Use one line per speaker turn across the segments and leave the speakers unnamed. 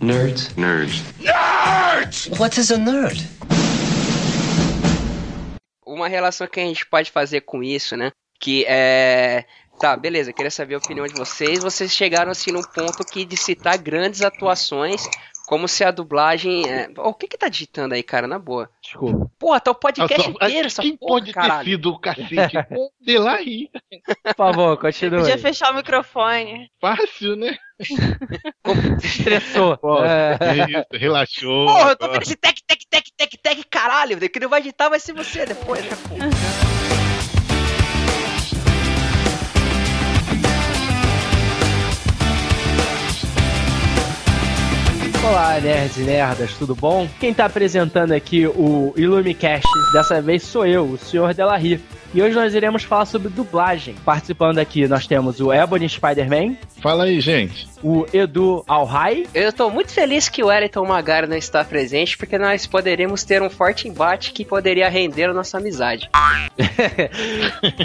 Nerds.
Nerds.
Nerds! What is a nerd?
Uma relação que a gente pode fazer com isso, né? Que é. Tá, beleza, queria saber a opinião de vocês. Vocês chegaram assim num ponto que de citar grandes atuações como se a dublagem. É... O que que tá digitando aí, cara? Na boa.
Desculpa.
Porra, tá o podcast
Nossa,
inteiro essa
Quem
porra,
pode
caralho.
ter sido o cacete? Pode lá aí.
Por favor, continue.
Podia fechar o microfone.
Fácil, né?
Estressou.
Pô,
É.
isso, relaxou.
Porra, eu tô vendo esse tec, tec, tec, tec, tec, caralho. Que não vai editar vai ser você depois, né, porra?
Olá, nerds e nerdas, tudo bom? Quem tá apresentando aqui o Illumicast dessa vez sou eu, o Sr. Delarry. E hoje nós iremos falar sobre dublagem. Participando aqui nós temos o Ebony Spider-Man,
Fala aí, gente.
O Edu Alhai,
Eu tô muito feliz que o Wellington Magari não está presente, porque nós poderíamos ter um forte embate que poderia render a nossa amizade.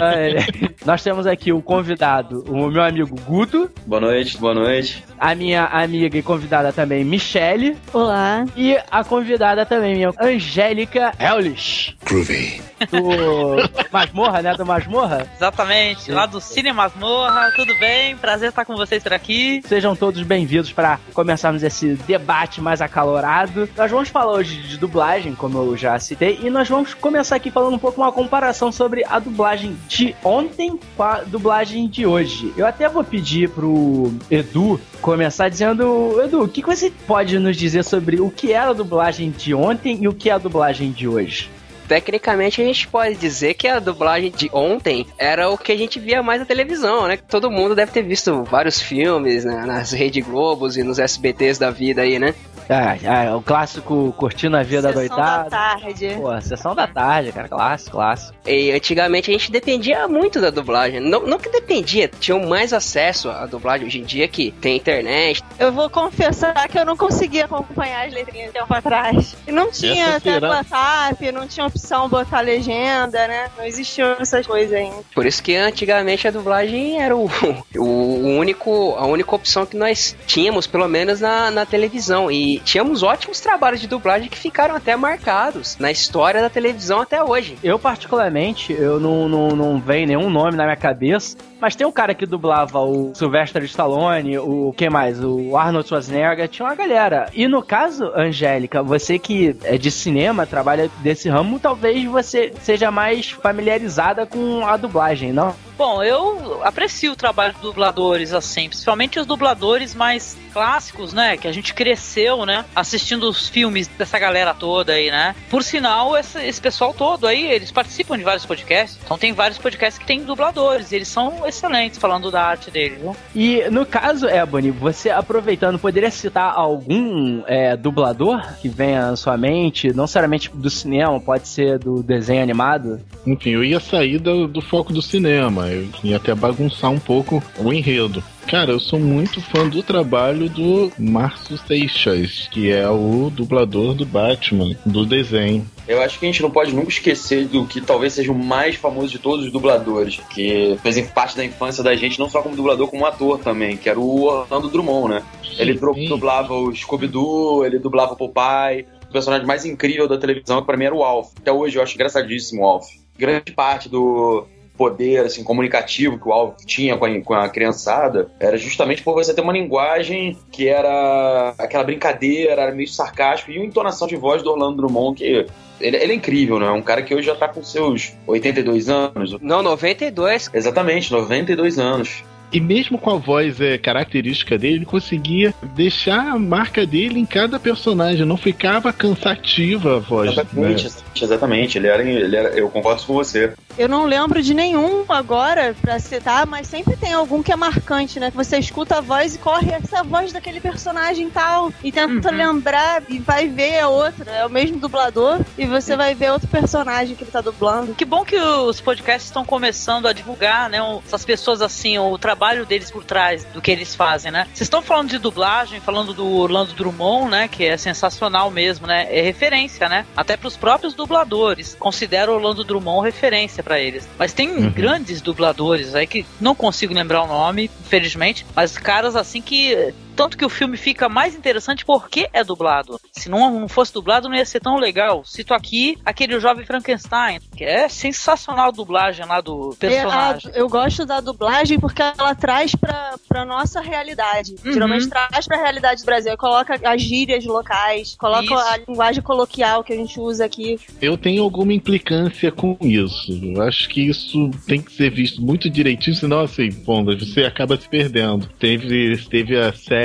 É, nós temos aqui o convidado, o meu amigo Guto,
Boa noite, boa noite.
a minha amiga e convidada também, Michele,
Olá.
e a convidada também, minha Angélica Ellis.
Groovy.
Do Masmorra, né? Do Masmorra.
Exatamente, lá do Cine Masmorra, tudo bem? Prazer estar com vocês por aqui.
Sejam todos bem-vindos para começarmos esse debate mais acalorado. Nós vamos falar hoje de dublagem, como eu já citei, e nós vamos começar aqui falando um pouco uma comparação sobre a dublagem de ontem com a dublagem de hoje. Eu até vou pedir pro Edu começar dizendo, Edu, o que que você pode nos dizer sobre o que era a dublagem de ontem e o que é a dublagem de hoje?
Tecnicamente a gente pode dizer que a dublagem de ontem era o que a gente via mais na televisão, né? Todo mundo deve ter visto vários filmes né? nas Rede Globos e nos SBTs da vida aí, né?
Ah, ah, o clássico Curtindo a Vida
Sessão da
Doitada.
tarde.
Pô, sessão da tarde, cara, clássico, clássico.
E antigamente a gente dependia muito da dublagem. Não, não que dependia, tinham mais acesso à dublagem hoje em dia que tem internet.
Eu vou confessar que eu não conseguia acompanhar as letrinhas tempo atrás. E não tinha
será-
tela WhatsApp, não tinha opção botar legenda, né? Não existiam essas coisas ainda.
Por isso que antigamente a dublagem era o, o único, a única opção que nós tínhamos, pelo menos na, na televisão. E tínhamos ótimos trabalhos de dublagem que ficaram até marcados na história da televisão até hoje.
Eu, particularmente, eu não, não, não vem nenhum nome na minha cabeça, mas tem um cara que dublava o Sylvester Stallone, o que mais? O Arnold Schwarzenegger, tinha uma galera. E no caso, Angélica, você que é de cinema, trabalha desse ramo, talvez você seja mais familiarizada com a dublagem, não?
Bom, eu aprecio o trabalho dos dubladores, assim, principalmente os dubladores mais clássicos, né? Que a gente cresceu, né? Assistindo os filmes dessa galera toda aí, né? Por sinal, esse, esse pessoal todo aí, eles participam de vários podcasts. Então tem vários podcasts que tem dubladores, e eles são excelentes falando da arte deles, viu?
E no caso, Ebony, você aproveitando, poderia citar algum é, dublador que venha à sua mente, não necessariamente do cinema, pode ser do desenho animado?
Enfim, eu ia sair do, do foco do cinema. Eu ia até bagunçar um pouco o enredo. Cara, eu sou muito fã do trabalho do Márcio Seixas, que é o dublador do Batman, do desenho.
Eu acho que a gente não pode nunca esquecer do que talvez seja o mais famoso de todos os dubladores, que fez parte da infância da gente, não só como dublador, como ator também, que era o Orlando Drummond, né? Ele
Sim.
dublava o Scooby-Doo, ele dublava o Popeye, o personagem mais incrível da televisão, que pra mim era o Alf. Até hoje eu acho engraçadíssimo o Alf. Grande parte do poder assim comunicativo que o Alf tinha com a, com a criançada era justamente por você ter uma linguagem que era aquela brincadeira, era meio sarcástico e uma entonação de voz do Orlando Drummond que ele, ele é incrível, né? É um cara que hoje já tá com seus 82 anos.
Não, 92.
Exatamente, 92 anos.
E mesmo com a voz é, característica dele, ele conseguia deixar a marca dele em cada personagem, não ficava cansativa a voz.
Exatamente,
né?
exatamente. Ele era, ele era. Eu concordo com você.
Eu não lembro de nenhum agora pra citar, mas sempre tem algum que é marcante, né? Que você escuta a voz e corre essa voz daquele personagem tal. E tenta
Uhum.
lembrar e vai ver a outra. É o mesmo dublador e você vai ver outro personagem que ele tá dublando.
Que bom que os podcasts estão começando a divulgar, né, essas pessoas assim, o trabalho deles por trás do que eles fazem, né? Vocês estão falando de dublagem, falando do Orlando Drummond, né, que é sensacional mesmo, né? É referência, né? Até para os próprios dubladores. Considero o Orlando Drummond referência para eles. Mas tem
Uhum.
grandes dubladores aí que não consigo lembrar o nome, infelizmente, mas caras assim que Tanto que o filme fica mais interessante porque é dublado. Se não, não fosse dublado, não ia ser tão legal. Cito aqui aquele jovem Frankenstein, que é sensacional a dublagem lá do personagem.
É, a, eu gosto da dublagem porque ela traz pra, pra nossa realidade.
Uhum.
Geralmente traz pra realidade do Brasil. Coloca as gírias locais, coloca
Isso.
a linguagem coloquial que a gente usa aqui.
Eu tenho alguma implicância com isso. Eu acho que isso tem que ser visto muito direitinho, senão assim, bom, você acaba se perdendo. Teve, teve a série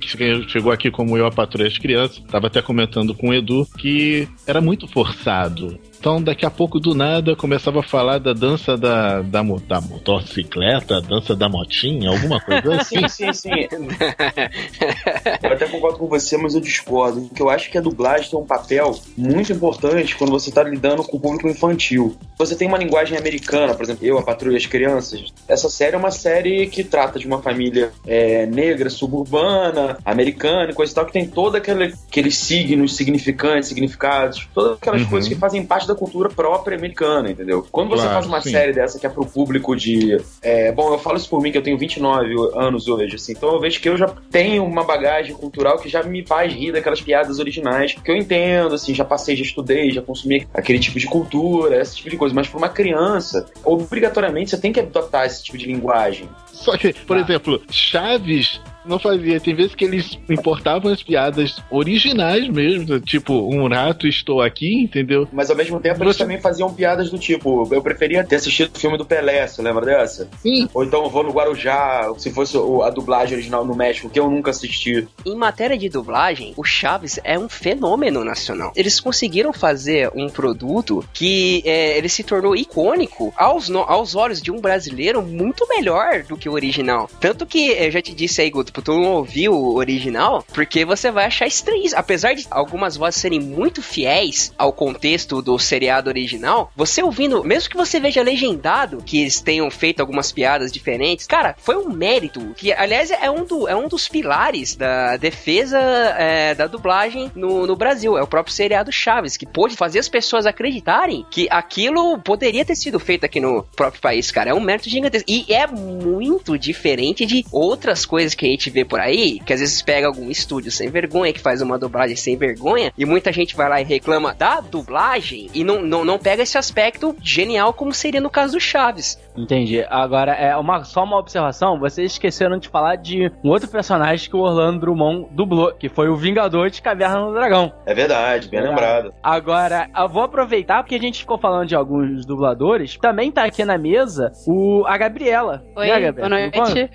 que chegou aqui como eu a patrulha as crianças, tava até comentando com o Edu que era muito forçado. Então, daqui a pouco, do nada, começava a falar da dança da, da, da motocicleta, dança da motinha, alguma coisa assim.
Sim, sim, sim. Eu até concordo com você, mas eu discordo. Porque eu acho que a dublagem tem um papel muito importante quando você está lidando com o público infantil. Você tem uma linguagem americana, por exemplo, eu, a Patrulha e as Crianças. Essa série é uma série que trata de uma família é, negra, suburbana, americana e coisa e tal, que tem todos aqueles signos, significantes, significados, todas aquelas
Uhum.
coisas que fazem parte da cultura própria americana, entendeu? Quando você
Claro,
faz uma
sim.
série dessa que é pro público de. é, bom, eu falo isso por mim, que eu tenho 29 anos hoje, assim, então eu vejo que eu já tenho uma bagagem cultural que já me faz rir daquelas piadas originais, que eu entendo, assim, já passei, já estudei, já consumi aquele tipo de cultura, esse tipo de coisa, mas pra uma criança, obrigatoriamente você tem que adotar esse tipo de linguagem.
Só que, por exemplo, Chaves não fazia. Tem vezes que eles importavam as piadas originais mesmo, tipo, um rato estou aqui, entendeu?
Mas ao mesmo tempo eles
Você-
também faziam piadas do tipo, eu preferia ter assistido o filme do Pelé, você lembra dessa?
Sim.
Ou então eu vou no Guarujá, se fosse a dublagem original no México, que eu nunca assisti.
Em matéria de dublagem, o Chaves é um fenômeno nacional. Eles conseguiram fazer um produto que é, ele se tornou icônico aos, no- aos olhos de um brasileiro muito melhor do que o original. Tanto que eu já te disse aí, Guto, tu não ouviu o original, porque você vai achar estranho. Apesar de algumas vozes serem muito fiéis ao contexto do seriado original, você ouvindo, mesmo que você veja legendado que eles tenham feito algumas piadas diferentes, cara, foi um mérito. Que, aliás, é um, do, é um dos pilares da defesa é, da dublagem no, no Brasil. É o próprio seriado Chaves, que pôde fazer as pessoas acreditarem que aquilo poderia ter sido feito aqui no próprio país, cara. É um mérito gigantesco. E é muito diferente de outras coisas que a gente vê por aí, que às vezes pega algum estúdio sem vergonha, que faz uma dublagem sem vergonha, e muita gente vai lá e reclama da dublagem e não, não, não pega esse aspecto genial como seria no caso do Chaves.
Entendi. Agora, é uma, só uma observação. Vocês esqueceram de falar de um outro personagem que o Orlando Drummond dublou, que foi o Vingador de Caverna do Dragão.
É verdade, bem
É.
lembrado.
Agora, eu vou aproveitar porque a gente ficou falando de alguns dubladores. Também tá aqui na mesa o, a Gabriela.
Oi,
Né, Gabriela?
boa noite.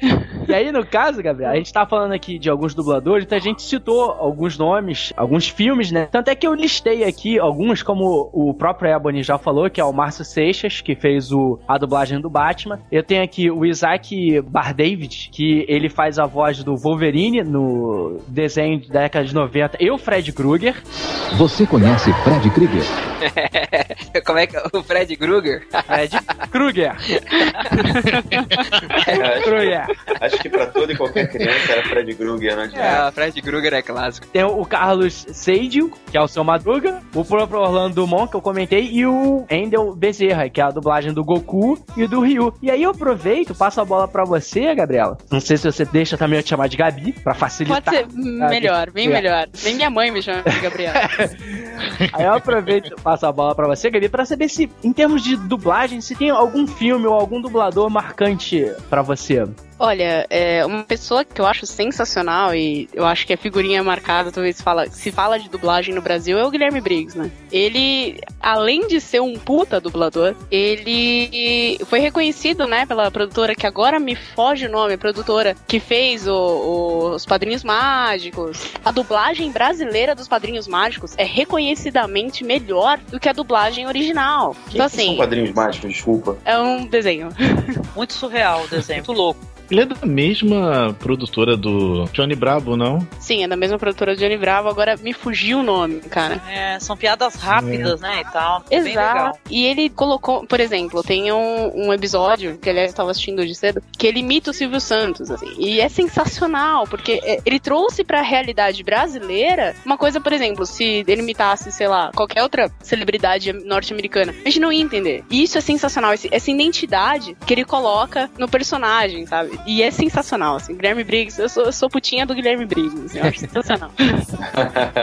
E aí, no caso, Gabriel, a gente tá falando aqui de alguns dubladores, então a gente citou alguns nomes, alguns filmes, né? Tanto é que eu listei aqui alguns, como o próprio Ebony já falou, que é o Márcio Seixas, que fez o, a dublagem do Batman. Eu tenho aqui o Isaac Bardavid, que ele faz a voz do Wolverine no desenho da década de 90, e o Fred Krueger.
Você conhece Fred Krieger?
Como é que é o Fred Krueger?
Fred Krueger.
acho,
Krueger.
acho que pra toda e qualquer criança era Fred Krueger, né?
É, Fred Krueger é clássico.
Tem o Carlos Seidio, que é o seu Madruga, o próprio Orlando Dumont, que eu comentei, e o Endel Bezerra, que é a dublagem do Goku e do Ryu. E aí eu aproveito, passo a bola pra você, Gabriela. Não sei se você deixa também eu te chamar de Gabi, pra facilitar.
Pode ser melhor, bem
É.
melhor. Nem minha mãe me chama de Gabriela.
Aí eu aproveito, passo a bola pra você, Gabi, pra saber se, em termos de dublagem, se tem algum filme ou algum dublador marcante pra você.
Olha, é uma pessoa que eu acho sensacional e eu acho que a figurinha marcada, talvez se fala, se fala de dublagem no Brasil, é o Guilherme Briggs, né? Ele, além de ser um puta dublador, ele foi reconhecido, né, pela produtora que agora me foge o nome, a produtora que fez o- o- os Padrinhos Mágicos. A dublagem brasileira dos Padrinhos Mágicos é reconhecidamente melhor do que a dublagem original.
Quem
então
que são
assim,
quadrinhos mágicos, desculpa.
é um desenho.
Muito surreal o desenho, muito louco.
Ele é da mesma produtora do Johnny Bravo, não?
Sim, é da mesma produtora de Johnny Bravo, agora me fugiu o nome, cara.
É, são piadas rápidas, né, e tal. Bem legal.
Exato. E ele colocou, por exemplo, tem um, um episódio, que aliás eu estava assistindo hoje cedo, que ele imita o Silvio Santos, assim. E é sensacional, porque é, ele trouxe pra realidade brasileira uma coisa, por exemplo, se ele imitasse, sei lá, qualquer outra celebridade norte-americana, a gente não ia entender. E isso é sensacional, esse- essa identidade que ele coloca no personagem, sabe? E é sensacional, assim. Guilherme Briggs, eu sou, eu sou putinha do Guilherme Briggs, assim, eu acho sensacional.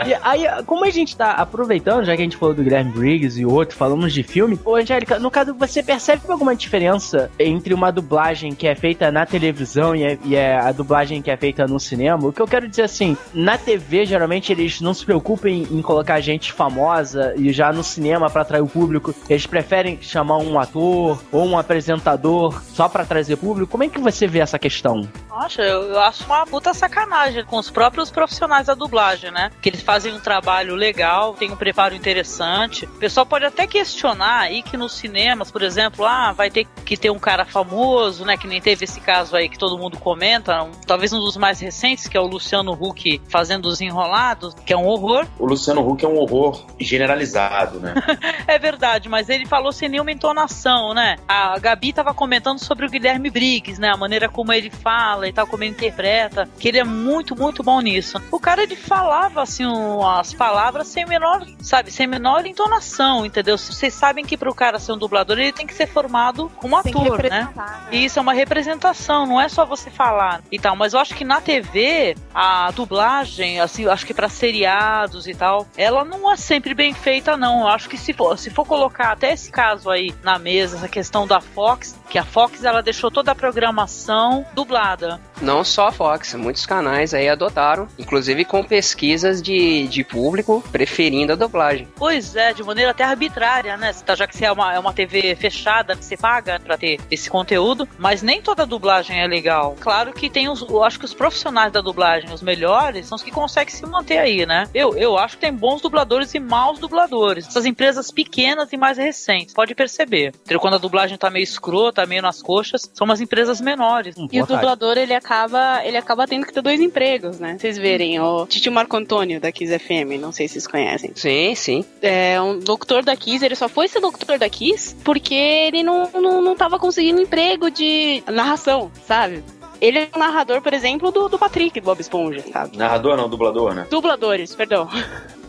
E aí, como a gente tá aproveitando, já que a gente falou do Guilherme Briggs e outro, falamos de filme, ô Angélica, no caso, você percebe alguma diferença entre uma dublagem que é feita na televisão e é, e é a dublagem que é feita no cinema? O que eu quero dizer assim, na TV, geralmente eles não se preocupam em, em colocar gente famosa e já no cinema para atrair o público, eles preferem chamar um ator ou um apresentador só para trazer público. Como é que você vê essa questão?
Nossa, eu, eu acho uma puta sacanagem com os próprios profissionais da dublagem, né? Que eles fazem um trabalho legal, tem um preparo interessante. O pessoal pode até questionar aí que nos cinemas, por exemplo, ah, vai ter que ter um cara famoso, né? Que nem teve esse caso aí que todo mundo comenta, um- talvez um dos mais recentes, que é o Luciano Huck fazendo os enrolados, que é um horror.
O Luciano Huck é um horror generalizado, né?
É verdade, mas ele falou sem nenhuma entonação, né? A Gabi tava comentando sobre o Guilherme Briggs, né? A maneira como ele fala e tal, como ele interpreta, que ele é muito, muito bom nisso. O cara, ele falava, assim, um- as palavras sem menor, sabe, sem menor entonação, entendeu? Vocês sabem que pro cara ser um dublador, ele tem que ser formado como
Tem
ator, né?
né?
E isso é uma representação, não é só você falar e tal. Mas eu acho que na TV, a dublagem, assim, acho que pra seriados e tal, ela não é sempre bem feita, não. Eu acho que se for, se for colocar até esse caso aí na mesa, essa questão da Fox, que a Fox ela deixou toda a programação dublada.
Não só a Fox, muitos canais aí adotaram, inclusive com pesquisas de, de público preferindo a dublagem.
Pois é, de maneira até arbitrária, né? Tá, Já que você é uma, é uma TV fechada, que você paga pra ter esse conteúdo, mas nem toda dublagem é legal. Claro que tem os. Eu acho que os profissionais da dublagem, os melhores, são os que conseguem se manter aí, né? Eu, eu acho que tem bons dubladores e maus dubladores. Essas empresas pequenas e mais recentes, pode perceber. Quando a dublagem tá meio escrota, meio nas coxas, são umas empresas menores.
Hum,
E o
tarde.
dublador, ele acaba, ele acaba tendo que ter dois empregos, né? Vocês verem, o Titio Marco Antônio da Kiss FM, não sei se vocês conhecem.
Sim, sim.
É um locutor da Kiss, ele só foi ser locutor da Kiss porque ele não, não, não tava conseguindo emprego de narração, sabe? Ele é um narrador, por exemplo, do, do Patrick, do Bob Esponja, sabe?
Narrador não, dublador, né?
Dubladores, perdão.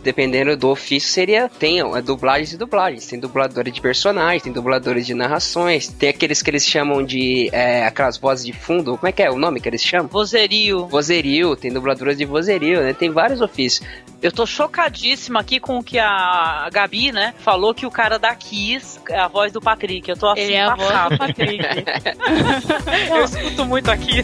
Dependendo do ofício, seria. Tem é, dublagens e dublagens. Tem dubladores de personagens, tem dubladores de narrações, tem aqueles que eles chamam de. é, aquelas vozes de fundo. Como é que é o nome que eles chamam?
Vozerio.
Vozerio, tem dubladoras de vozerio, né? Tem vários ofícios.
Eu tô chocadíssima aqui com o que a Gabi, né, falou que o cara da Kiss é a voz do Patrick. Eu tô assim,
Ele é a voz do. Patrick.
Eu escuto muito aqui.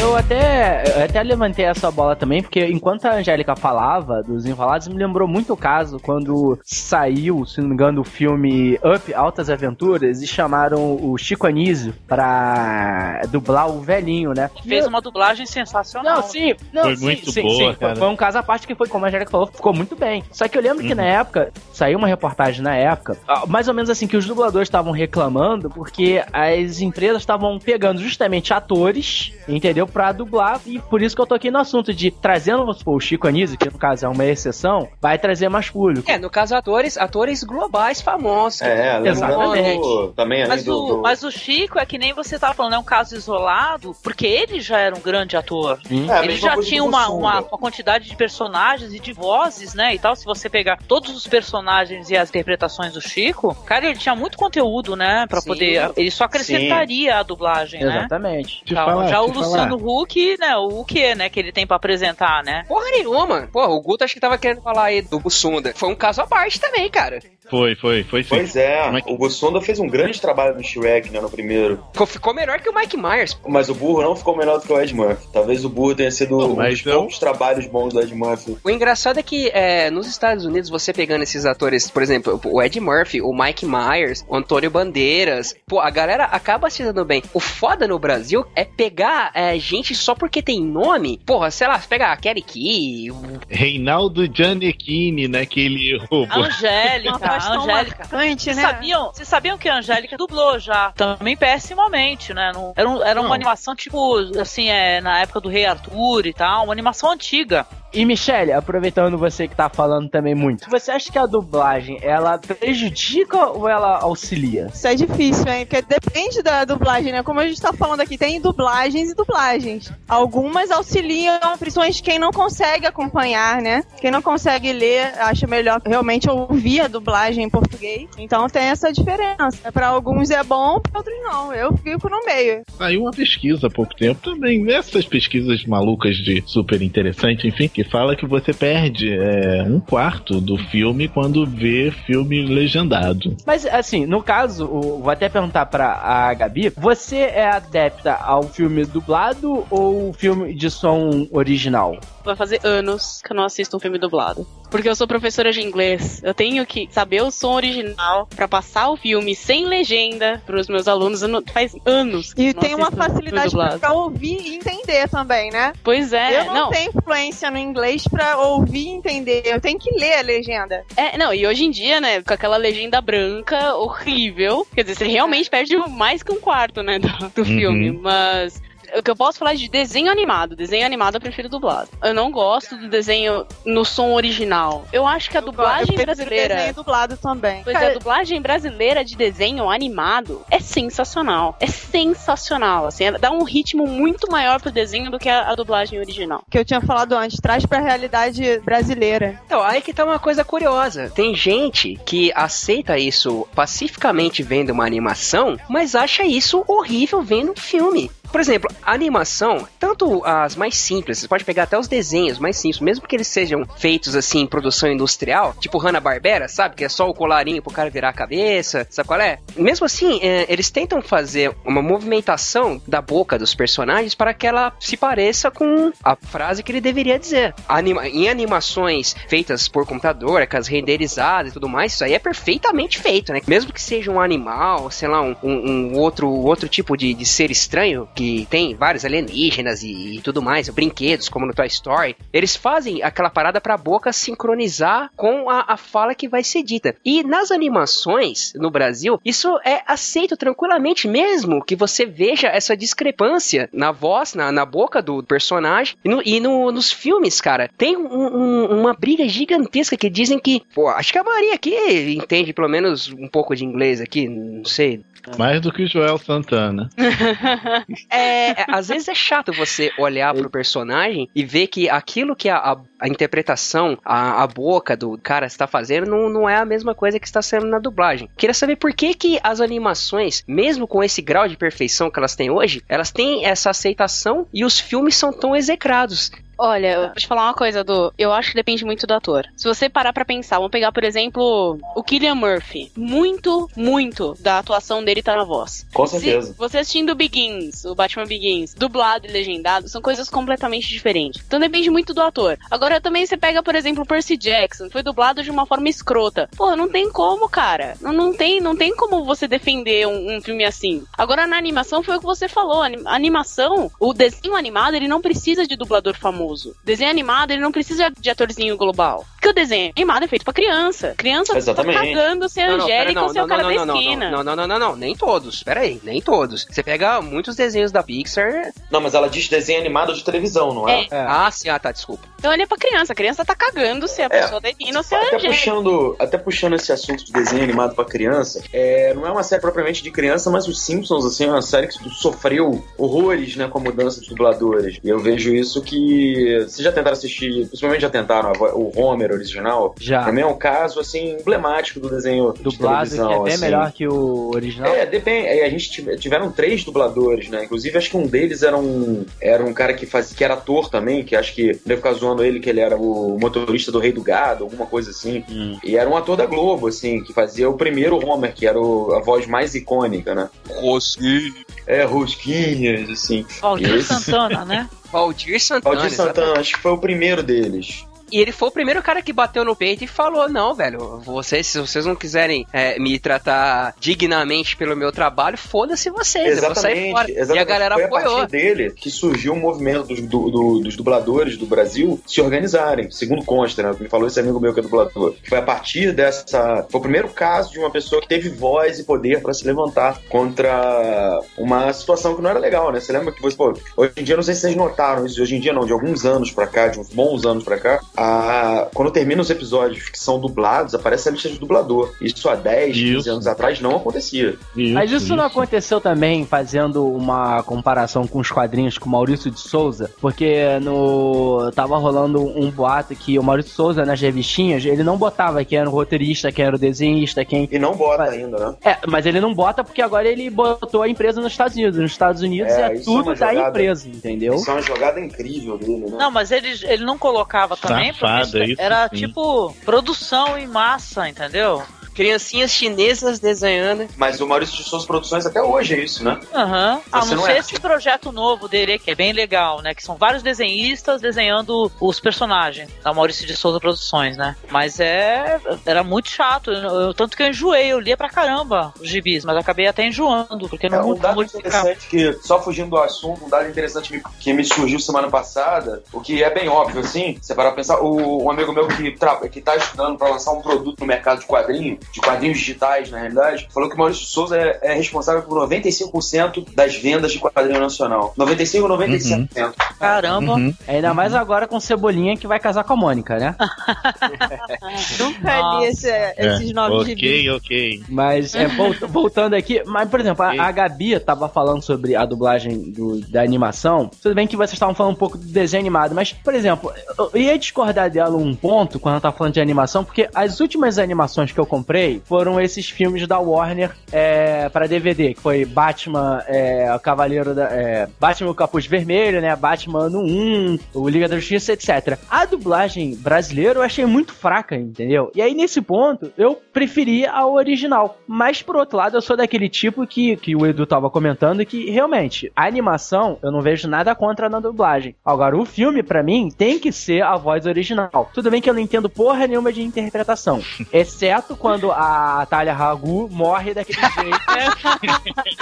Eu até, eu até levantei essa bola também, porque enquanto a Angélica falava dos enrolados, me lembrou muito o caso quando saiu, se não me engano, o filme Up, Altas Aventuras, e chamaram o Chico Anísio pra dublar o velhinho, né?
Fez uma dublagem sensacional.
Não, sim, não,
Foi
sim,
muito
sim,
boa,
sim. Foi-
cara.
Foi um caso à parte que foi, como a Angélica falou, ficou muito bem. Só que eu lembro que na época, saiu uma reportagem na época, ah, mais ou menos assim, que os dubladores estavam reclamando porque as empresas estavam pegando justamente atores, entendeu? Pra dublar, e por isso que eu tô aqui no assunto de trazendo, vamos supor, o Chico Anísio, que no caso é uma exceção, vai trazer mais público.
É, no caso, atores, atores globais famosos.
É,
Exatamente.
do- também
Mas
do,
o,
do-
mas o Chico é que nem você tava falando, é um caso isolado, porque ele já era um grande ator.
É, a
ele já tinha uma, uma, uma quantidade de personagens e de vozes, né? E tal, se você pegar todos os personagens e as interpretações do Chico, cara, ele tinha muito conteúdo, né? Pra
Sim.
poder. Ele só acrescentaria a dublagem, né?
Exatamente.
Te
Tal.
falar,
já o Luciano Huck, né? O que, né? Que ele tem pra apresentar, né?
Porra nenhuma. Porra, o Guto acho que tava querendo falar aí do Bussunda. Foi um caso à parte também, cara.
Foi, foi, foi sim.
Pois é,
Como é
o Bussunda fez um grande trabalho no Shrek, né, no primeiro.
Ficou, ficou melhor que o Mike Myers.
Mas o burro não ficou melhor do que o Ed Murphy. Talvez o burro tenha sido
Não,
um
mas
dos poucos trabalhos bons do Ed Murphy.
O engraçado é que é, nos Estados Unidos, você pegando esses atores, por exemplo, o Ed Murphy, o Mike Myers, o Antônio Bandeiras, pô, a galera acaba se dando bem. O foda no Brasil é pegar é, gente só porque tem nome. Porra, sei lá, pega a Kelly Key, o-
Reinaldo Giannichini, né? Que ele roubou.
Angélica, a Angélica.
marcante,
Vocês
né?
sabiam, vocês sabiam que a Angélica dublou já? Também pessimamente, né? Não- era um- era uma animação tipo, assim, é, na época do Rei Arthur e tal, uma animação antiga.
E Michelle, aproveitando você que tá falando também muito, você acha que a dublagem ela prejudica ou ela auxilia?
Isso é difícil, hein? Porque depende da dublagem, né? Como a gente tá falando aqui, tem dublagens e dublagens. Algumas auxiliam, principalmente quem não consegue acompanhar, né? Quem não consegue ler, acha melhor realmente ouvir a dublagem em português. Então tem essa diferença. Para alguns é bom, para outros não. Eu fico no meio.
Saiu uma pesquisa há pouco tempo também, essas pesquisas malucas de super interessante, enfim, que fala que você perde é, um quarto do filme quando vê filme legendado.
Mas assim, no caso, vou até perguntar pra a Gabi, você é adepta ao filme dublado ou filme de som original?
Vai fazer anos que eu não assisto um filme dublado. Porque eu sou professora de inglês. Eu tenho que saber o som original pra passar o filme sem legenda pros meus alunos. Eu não- faz anos.
E tem uma
um
facilidade pra ouvir e entender também, né?
Pois é,
eu não,
não.
tenho influência no inglês pra ouvir e entender. Eu tenho que ler a legenda.
É, não, e hoje em dia, né, com aquela legenda branca horrível, quer dizer, você realmente perde mais que um quarto, né, do, do
Uhum.
filme, mas... O que eu posso falar é de desenho animado. Desenho animado eu prefiro dublado. Eu não gosto do desenho no som original. Eu acho que a
eu
dublagem
prefiro
brasileira.
desenho dublado também.
Pois é, a dublagem brasileira de desenho animado é sensacional. É sensacional. Assim, dá um ritmo muito maior pro desenho do que a, a dublagem original.
que eu tinha falado antes, traz pra realidade brasileira.
Então, aí que tá uma coisa curiosa. Tem gente que aceita isso pacificamente vendo uma animação, mas acha isso horrível vendo um filme. Por exemplo, a animação, tanto as mais simples, você pode pegar até os desenhos mais simples, mesmo que eles sejam feitos assim em produção industrial, tipo Hanna-Barbera, sabe? Que é só o colarinho pro cara virar a cabeça, sabe qual é? Mesmo assim, é, eles tentam fazer uma movimentação da boca dos personagens para que ela se pareça com a frase que ele deveria dizer. Anima em animações feitas por computador, com as renderizadas e tudo mais, isso aí é perfeitamente feito, né? Mesmo que seja um animal, sei lá, um, um- outro, outro tipo de, de ser estranho, que tem vários alienígenas e, e tudo mais, brinquedos, como no Toy Story, eles fazem aquela parada pra boca sincronizar com a, a fala que vai ser dita. E nas animações no Brasil, isso é aceito tranquilamente, mesmo que você veja essa discrepância na voz, na, na boca do personagem. E, no- e no- nos filmes, cara, tem um- um- uma briga gigantesca que dizem que, pô, acho que a Maria aqui entende pelo menos um pouco de inglês aqui, não sei,
Mais do que o Joel Santana.
é, é, às vezes é chato você olhar pro personagem e ver que aquilo que a, a, a interpretação, a, a boca do cara está fazendo não, não é a mesma coisa que está sendo na dublagem. Queria saber por que que as animações, mesmo com esse grau de perfeição que elas têm hoje, elas têm essa aceitação e os filmes são tão execrados.
Olha, eu vou te falar uma coisa, do. Eu acho que depende muito do ator. Se você parar pra pensar, vamos pegar, por exemplo, o Killian Murphy. Muito, muito da atuação dele tá na voz.
Com
Se
certeza.
você assistindo Begins, o Batman Begins, dublado e legendado, são coisas completamente diferentes. Então depende muito do ator. Agora também você pega, por exemplo, o Percy Jackson, foi dublado de uma forma escrota. Pô, não tem como, cara. Não, não tem, não tem como você defender um, um filme assim. Agora na animação foi o que você falou, a animação, o desenho animado, ele não precisa de dublador famoso. Desenho animado, ele não precisa de atorzinho global. Porque o desenho animado é feito pra criança. Criança
Exatamente.
tá cagando ser
Não, não, pera,
Angélica
não,
ou ser o cara
não,
da
não,
esquina.
Não, não, não, não, não, nem todos. Pera aí, nem todos. Você pega muitos desenhos da Pixar.
Não, mas ela diz desenho animado de televisão, não é?
É.
Ah, sim, ah, tá, desculpa.
Então ele é pra criança. A criança tá cagando se a
É.
pessoa da esquina ou se é
Até
Angélica.
puxando, até puxando esse assunto de desenho animado pra criança, é, não é uma série propriamente de criança, mas os Simpsons, assim, é uma série que sofreu horrores, né, com a mudança de dubladores. E eu vejo isso que. Vocês já tentaram assistir, principalmente já tentaram o Homer original?
Já.
Também é um caso, assim, emblemático do desenho de
Dublado, que é bem
assim.
melhor que o original.
É, depende. é, A gente tive- tiveram três dubladores, né? Inclusive, acho que um deles era um, era um cara que, faz, que era ator também, que acho que deve ficar zoando ele, que ele era o motorista do Rei do Gado, alguma coisa assim. E era um ator da Globo, assim, que fazia o primeiro Homer, que era o- a voz mais icônica, né?
Rosquinha.
É, Rosquinhas, assim.
Valdir
Esse-
Santana, né?
Valdir Santana.
Valdir Santana, acho que foi o primeiro deles.
E ele foi o primeiro cara que bateu no peito e falou: Não, velho, vocês, se vocês não quiserem é, me tratar dignamente pelo meu trabalho, foda-se vocês, fora.
Exatamente.
E a galera
Foi
apoiou.
a partir dele que surgiu um movimento dos, do- do- dos dubladores do Brasil se organizarem, segundo consta, né? o Me falou esse amigo meu que é dublador. Foi a partir dessa. Foi o primeiro caso de uma pessoa que teve voz e poder para se levantar contra uma situação que não era legal, né? Você lembra que você, pô, hoje em dia, não sei se vocês notaram isso, hoje em dia não, de alguns anos pra cá, de uns bons anos pra cá, a... quando termina os episódios que são dublados, aparece a lista de dublador. Isso há 10, 15
Isso.
anos atrás não acontecia.
Mas isso, não aconteceu também fazendo uma comparação com os quadrinhos com o Maurício de Souza? Porque no. tava rolando um boato que o Maurício de Souza, nas revistinhas, ele não botava quem era o roteirista, quem era o desenhista, quem.
E não bota ainda, né?
É, mas ele não bota porque agora ele botou a empresa nos Estados Unidos. Nos Estados Unidos
É,
é,
isso é
tudo da
jogada-
empresa, entendeu?
Isso é uma jogada incrível dele, né?
Não, mas ele, ele não colocava também,
Safada,
era
sim.
tipo produção em massa, entendeu?
Criancinhas chinesas desenhando.
Mas o Maurício de Souza Produções até hoje é isso, né?
Aham. A
Você
não
não
ser
é
esse projeto novo dele, que é bem legal, né? Que são vários desenhistas desenhando os personagens da Maurício de Souza Produções, né? Mas é. Era muito chato. Eu- tanto que eu enjoei, eu lia pra caramba os gibis, mas acabei até enjoando, porque
É,
não
um dado
modificava.
interessante que, só fugindo do assunto, um dado interessante que- que me surgiu semana passada, o que é bem óbvio, assim, você parar pra pensar, o, um amigo meu que, tra- que tá estudando pra lançar um produto no mercado de quadrinho, de quadrinhos digitais, na realidade, falou que o Maurício de Souza é, é responsável por 95% das vendas de quadrinho nacional. 95 ou 97%.
Caramba.
Uhum.
Ainda mais agora com Cebolinha que vai casar com a Mônica, né?
Nunca li esse- esses nomes de
Ok, ok.
Mas, é, volt- voltando aqui, mas, por exemplo, a, a Gabi tava falando sobre a dublagem do- da animação. Tudo bem que vocês estavam falando um pouco do desenho animado, mas, por exemplo, eu eu ia discordar dela um ponto quando ela tava falando de animação, porque as últimas animações que eu comprei foram esses filmes da Warner é, para DVD, que foi Batman, é, o Cavaleiro da. é, Batman o Capuz Vermelho, né? Batman ano 1, o Liga da Justiça, etc. A dublagem brasileira eu achei muito fraca, entendeu? E aí, nesse ponto, eu preferi a original. Mas, por outro lado, eu sou daquele tipo que, que o Edu tava comentando que, realmente, a animação, eu não vejo nada contra na dublagem. Agora, o filme, pra mim, tem que ser a voz original. Tudo bem que eu não entendo porra nenhuma de interpretação. exceto quando a Talia Ragu morre daquele jeito.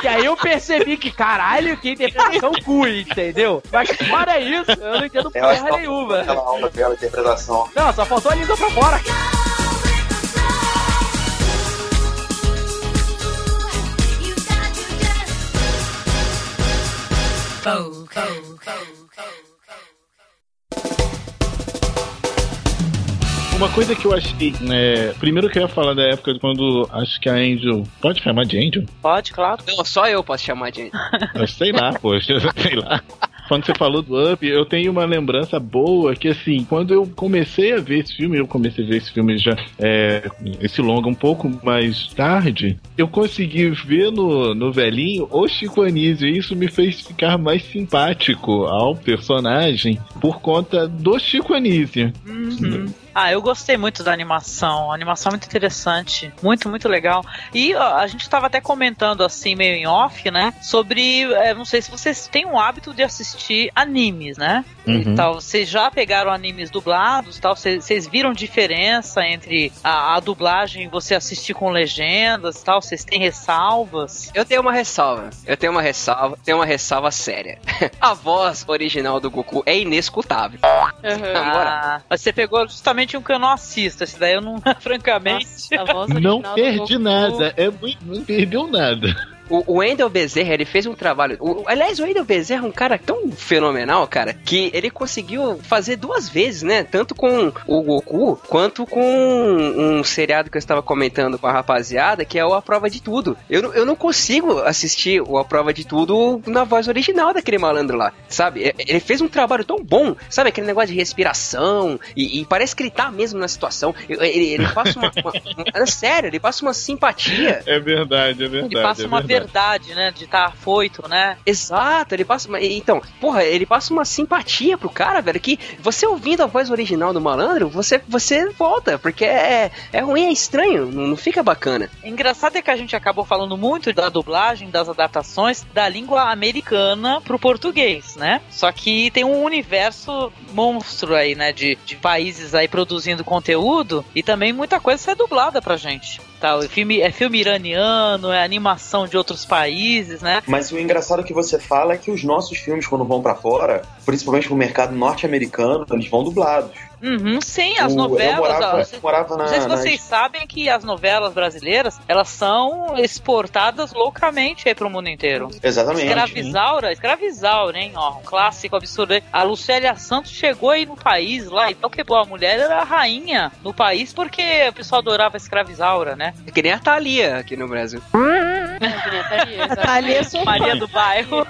que aí eu percebi que, caralho, que interpretação cu, entendeu? Mas fora isso, eu não entendo porra
está
nenhuma.
aquela aula dela, interpretação.
Não, só faltou a língua pra fora.
Uma coisa que eu achei. É, primeiro que eu ia falar da época quando acho que a Angel. Pode chamar de Angel?
Pode, claro.
Não, só eu posso chamar de.
Eu sei lá, poxa, sei lá. Quando você falou do Up, eu tenho uma lembrança boa que, assim, quando eu comecei a ver esse filme, eu comecei a ver esse filme já, é, esse longa um pouco mais tarde, eu consegui ver no, no velhinho o Chico Anísio, e isso me fez ficar mais simpático ao personagem por conta do Chico Anísio.
Uhum. Ah, eu gostei muito da animação. A animação é muito interessante. Muito, muito legal. E ó, a gente estava até comentando assim, meio em off, né? Sobre. é, não sei se vocês têm o hábito de assistir animes, né?
Uhum.
E tal. Vocês já pegaram animes dublados tal? Vocês viram diferença entre a, a dublagem e você assistir com legendas tal? Vocês têm ressalvas?
Eu tenho uma ressalva. Eu tenho uma ressalva. Tenho uma ressalva séria. A voz original do Goku é inescutável.
Ah, mas você pegou justamente um que eu não assisto. Esse daí eu não, francamente.
A voz
Não perdi nada, é muito, não perdeu nada.
O, o Wendell Bezerra, ele fez um trabalho. o- aliás, o Wendell Bezerra é um cara tão fenomenal, cara, que ele conseguiu fazer duas vezes, né? Tanto com o Goku, quanto com um seriado que eu estava comentando com a rapaziada, que é o A Prova de Tudo. Eu, não- eu não consigo assistir o A Prova de Tudo na voz original daquele malandro lá, sabe? E- Ele fez um trabalho tão bom, sabe? Aquele negócio de respiração, e, e parece que ele tá mesmo na situação. Ele, ele passa uma, uma- uma- é sério, ele passa uma simpatia.
É verdade, é verdade.
Ele passa
é
uma
verdade.
Verdade, né? De estar tá afoito, né?
Exato, ele passa. uma- Então, porra, ele passa uma simpatia pro cara, velho, que você ouvindo a voz original do malandro, você, você volta, porque é, é ruim, é estranho, não, não fica bacana.
Engraçado é que a gente acabou falando muito da dublagem, das adaptações da língua americana pro português, né? Só que tem um universo monstro aí, né? De, de países aí produzindo conteúdo e também muita coisa é dublada pra gente. Tá, o filme, é filme iraniano, é animação de outros países, né?
Mas o engraçado que você fala é que os nossos filmes, quando vão pra fora, principalmente pro mercado norte-americano, eles vão dublados.
Uhum, sim, as
O-
novelas.
Eu morava,
ó,
eu morava na.
Não sei se
nas-
vocês sabem que as novelas brasileiras, elas são exportadas loucamente aí pro mundo inteiro.
Exatamente.
Escravizaura, escravizaura, hein? Ó, um clássico absurdo. aí. A Lucélia Santos chegou aí no país lá, então que a mulher era a rainha no país porque o pessoal adorava a escravizaura, né?
É que nem a Thalia aqui no Brasil.
A Thalia sou
Maria
fã.
do bairro.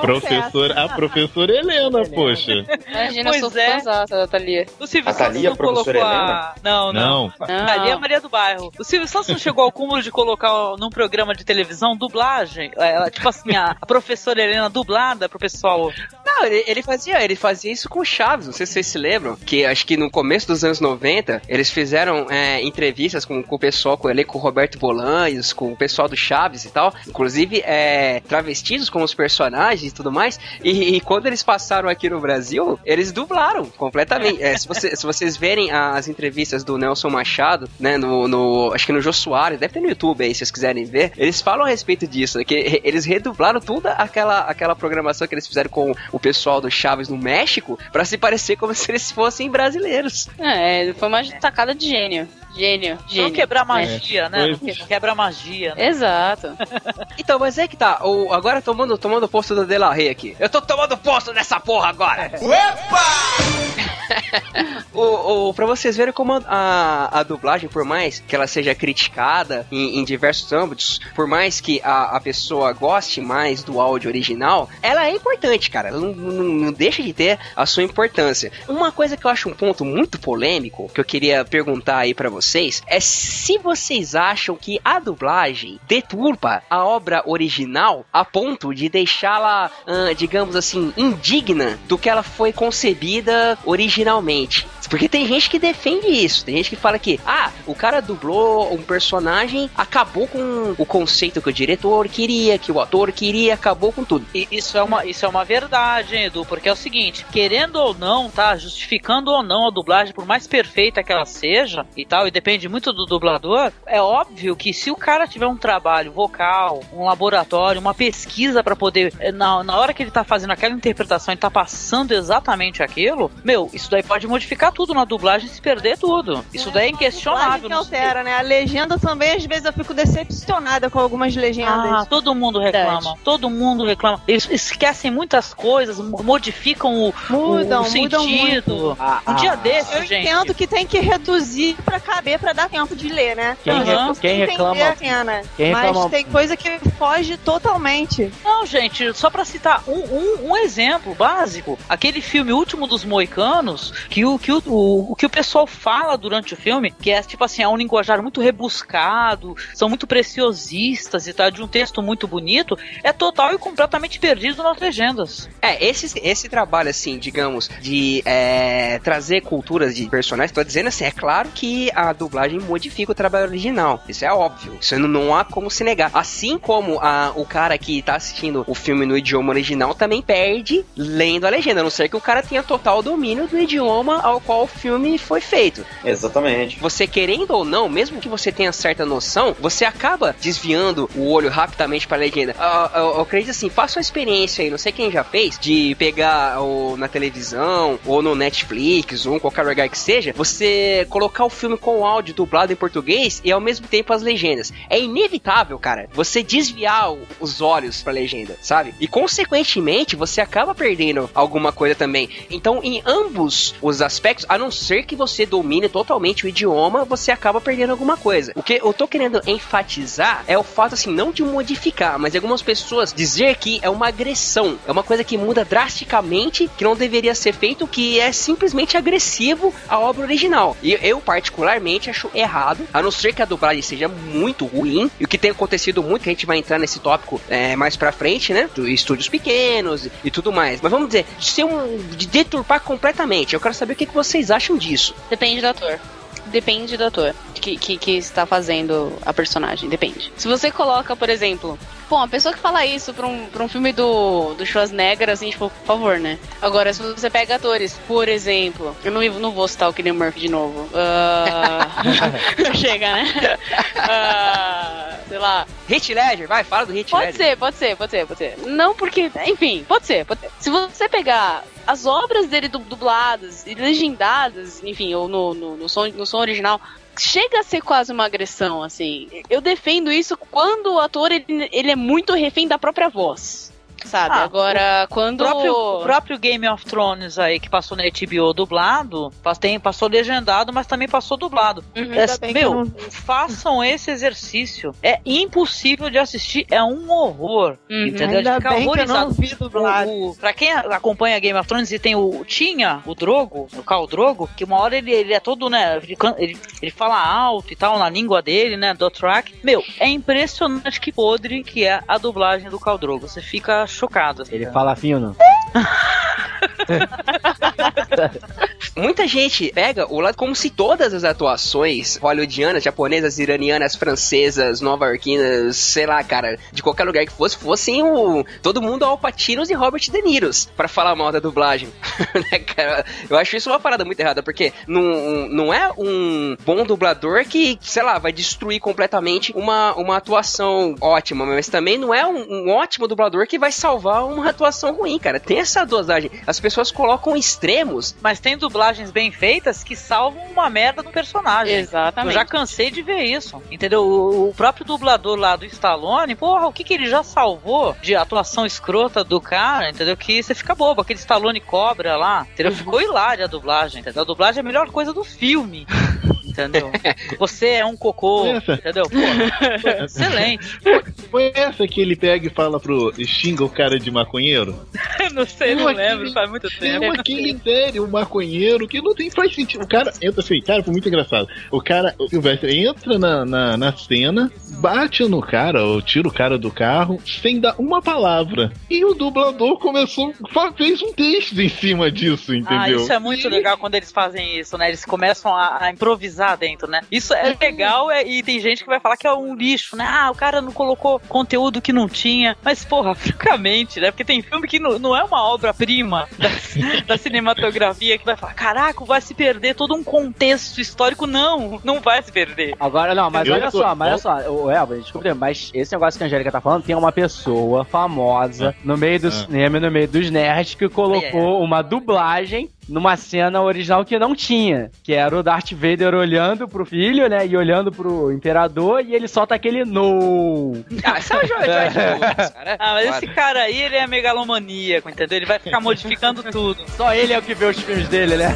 Professor, a professora Helena, poxa.
Imagina, eu
Pois
sou
é.
da Thalia.
O Silvio
A
Santos
Thalia,
não colocou
Helena?
a... Não, não.
Não.
Ali é a Maria do Bairro. O Silvio Santos não chegou ao cúmulo de colocar num programa de televisão dublagem. Ela, tipo assim, a, a professora Helena dublada pro pessoal.
Não, ele, ele fazia, ele fazia isso com o Chaves, não sei se vocês se lembram, que acho que no começo dos anos 90, eles fizeram é, entrevistas com, com o pessoal, com o elenco Roberto Bolanhos, com o pessoal do Chaves e tal, inclusive é, travestidos como os personagens e tudo mais, e, e quando eles passaram aqui no Brasil, eles dublaram completamente. É, se, você- se vocês verem as entrevistas do Nelson Machado, né, no, no- acho que no Jô Soares, deve ter no YouTube aí, se vocês quiserem ver, eles falam a respeito disso, que re- eles redublaram toda aquela, aquela programação que eles fizeram com o pessoal do Chaves no México pra se parecer como se eles fossem brasileiros.
É, foi uma tacada de gênio. Gênio,
Não
gênio.
quebrar magia, né?
Foi-
Não quebra magia, né?
Exato.
Então, mas é que tá, o, agora tomando, tomando o posto do De La Rey aqui. Eu tô tomando posto nessa porra agora! o, o, pra vocês verem como a, a dublagem, por mais que ela seja criticada em, em diversos âmbitos, por mais que a, a pessoa goste mais do áudio original, ela é importante, cara. Ela não, não- não deixa de ter a sua importância. Uma coisa que eu acho um ponto muito polêmico, que eu queria perguntar aí pra vocês, é se vocês acham que a dublagem deturpa a obra original a ponto de deixá-la, ah, digamos assim, indigna do que ela foi concebida originalmente. Porque tem gente que defende isso, tem gente que fala que, ah, o cara dublou um personagem, acabou com o conceito que o diretor queria, que o ator queria, acabou com tudo.
E isso é uma, isso é uma verdade, hein, Edu, porque é o seguinte, querendo ou não, tá, justificando ou não a dublagem, por mais perfeita que ela seja e tal, e depende muito do dublador, é óbvio que se o cara tiver um trabalho vocal, um laboratório, uma pesquisa pra poder, eh, na, na hora que ele tá fazendo aquela interpretação, ele tá passando exatamente aquilo, meu, isso daí pode modificar tudo na dublagem e se perder tudo. Isso daí é inquestionável.
que altera, né? A legenda também, às vezes, eu fico decepcionada com algumas legendas.
Ah, todo mundo reclama.
Verdade.
Todo mundo reclama. Eles esquecem muitas coisas, mo- modificam o,
Mudam,
o
mudam
sentido.
muito.
Ah,
Um dia desses,
Eu
gente.
entendo que tem que reduzir pra caber, pra dar tempo de ler, né?
Quem, re- quem
Entender
reclama.
a cena.
Quem
Mas
reclama-
tem coisa que foge totalmente.
Não, gente, só pra citar um, um, um exemplo básico, aquele filme Último dos Moicanos, que o que o, o, o que o pessoal fala durante o filme, que é tipo assim, é um linguajar muito rebuscado, são muito preciosistas e tal, de um texto muito bonito, é total e completamente perdido nas legendas.
É, esse, esse trabalho, assim, digamos, de é, trazer culturas de personagens, tô dizendo assim, é claro que a dublagem modifica o trabalho original. Isso é óbvio. Isso não, não há como se negar. Assim como a, o cara que tá assistindo o filme no idioma original também perde lendo a legenda, a não ser que o cara tenha total domínio do idioma ao qual o filme foi feito.
Exatamente.
Você querendo ou não, mesmo que você tenha certa noção, você acaba desviando o olho rapidamente para a legenda. Ah, Eu, eu acredito assim, faça uma experiência aí, não sei quem já fez, de pegar na televisão, ou no Netflix, ou em qualquer lugar que seja, você colocar o filme com o áudio dublado em português e ao mesmo tempo as legendas. É inevitável, cara, você desviar o- os olhos pra legenda, sabe? E consequentemente, você acaba perdendo alguma coisa também. Então, em ambos os aspectos, a não ser que você domine totalmente o idioma, você acaba perdendo alguma coisa. O que eu tô querendo enfatizar é o fato, assim, não de modificar, mas algumas pessoas dizer que é uma agressão, é uma coisa que muda drasticamente, que não deveria ser feito, que é simplesmente agressivo à obra original. E eu, particularmente, acho errado, a não ser que a dublagem seja muito ruim, e o que tem acontecido muito, que a gente vai entrar nesse tópico é, mais pra frente, né? Estúdios pequenos e tudo mais. Mas vamos dizer, ser um. de deturpar completamente. Eu quero saber o que, que vocês acham disso.
Depende do ator. Depende do ator que, que, que está fazendo a personagem. Depende. Se você coloca, por exemplo, Pô, uma pessoa que fala isso pra um, pra um filme do, do Schwarzenegger, assim, tipo, por favor, né? Agora, se você pega atores, por exemplo, eu não, não vou citar o Killian Murphy de novo. Uh... Chega, né? Uh... Sei lá.
Hit Ledger, vai, fala do Hit
pode
Ledger.
Ser, pode ser, pode ser, pode ser. Não porque, enfim, pode ser, pode ser. Se você pegar as obras dele dubladas e legendadas, enfim, ou no, no, no, som, no som original, chega a ser quase uma agressão, assim. Eu defendo isso quando o ator ele, ele é muito refém da própria voz. Sabe?
Ah,
Agora,
o
quando.
Próprio, o próprio Game of Thrones aí, que passou na HBO dublado, tem, passou legendado, mas também passou dublado.
Uhum.
É, meu, não... façam esse exercício. É impossível de assistir, é um horror.
Uhum.
Entendeu?
Ainda
de ficar
bem que
horrorizado.
vi dublado.
O, o, pra quem acompanha Game of Thrones e tem o. Tinha o Drogo, o Khal Drogo, que uma hora ele, ele é todo, né? Ele, ele fala alto e tal, na língua dele, né? Do track. Meu, é impressionante que podre que é a dublagem do Khal Drogo. Você fica chocado.
Ele fala fino.
Muita gente pega o lado como se todas as atuações hollywoodianas, japonesas, iranianas, francesas, nova-iorquinas, sei lá, cara, de qualquer lugar que fosse, fossem o todo mundo Alpatinos e Robert De Niros para falar mal da dublagem. né, cara? Eu acho isso uma parada muito errada, porque não, não é um bom dublador que, sei lá, vai destruir completamente uma, uma atuação ótima, mas também não é um, um ótimo dublador que vai salvar uma atuação ruim, cara. Tem essa dosagem. As pessoas colocam extremos.
Mas tem dublagens bem feitas que salvam uma merda do personagem.
Exatamente.
Eu já cansei de ver isso. Entendeu? O, o próprio dublador lá do Stallone, porra, o que, que ele já salvou de atuação escrota do cara, entendeu? Que você fica bobo. Aquele Stallone cobra lá, entendeu? Ficou hilária a dublagem, entendeu? A dublagem é a melhor coisa do filme. Entendeu? Você é um cocô, entendeu? Pô, excelente.
Foi essa que ele pega e fala pro. xinga o cara de maconheiro?
não sei, não
Tem
lembro,
aquele-
faz muito
Tem
tempo.
aquele sério, um maconheiro, que não tem faz sentido. O cara entra assim, cara, foi muito engraçado. O cara, o Sylvester entra na, na, na cena, bate no cara, ou tira o cara do carro, sem dar uma palavra. E o dublador começou, fez um texto em cima disso, entendeu?
Ah, isso é muito legal quando eles fazem isso, né? Eles começam a, a improvisar dentro, né? Isso é legal é- e tem gente que vai falar que é um lixo, né? Ah, o cara não colocou conteúdo que não tinha. Mas, porra, francamente, né? Porque tem filme que não, não é uma obra-prima da, da cinematografia que vai falar, caraca, vai se perder todo um contexto histórico. Não, não vai se perder.
Agora, não, mas
Eu
olha
tô-
só, mas olha só, o Elba, desculpa, mas esse negócio que a Angélica tá falando, tem uma pessoa famosa no meio do
Ah.
cinema no meio dos nerds que colocou uma dublagem numa cena original que não tinha, que era o Darth Vader olhando pro filho, né, e olhando pro imperador, e ele solta aquele no.
Ah, isso é o George Lucas, cara.
Ah, mas
Claro.
esse cara aí, ele é megalomaníaco, entendeu? Ele vai ficar modificando tudo.
Só ele é o que vê os filmes dele, né?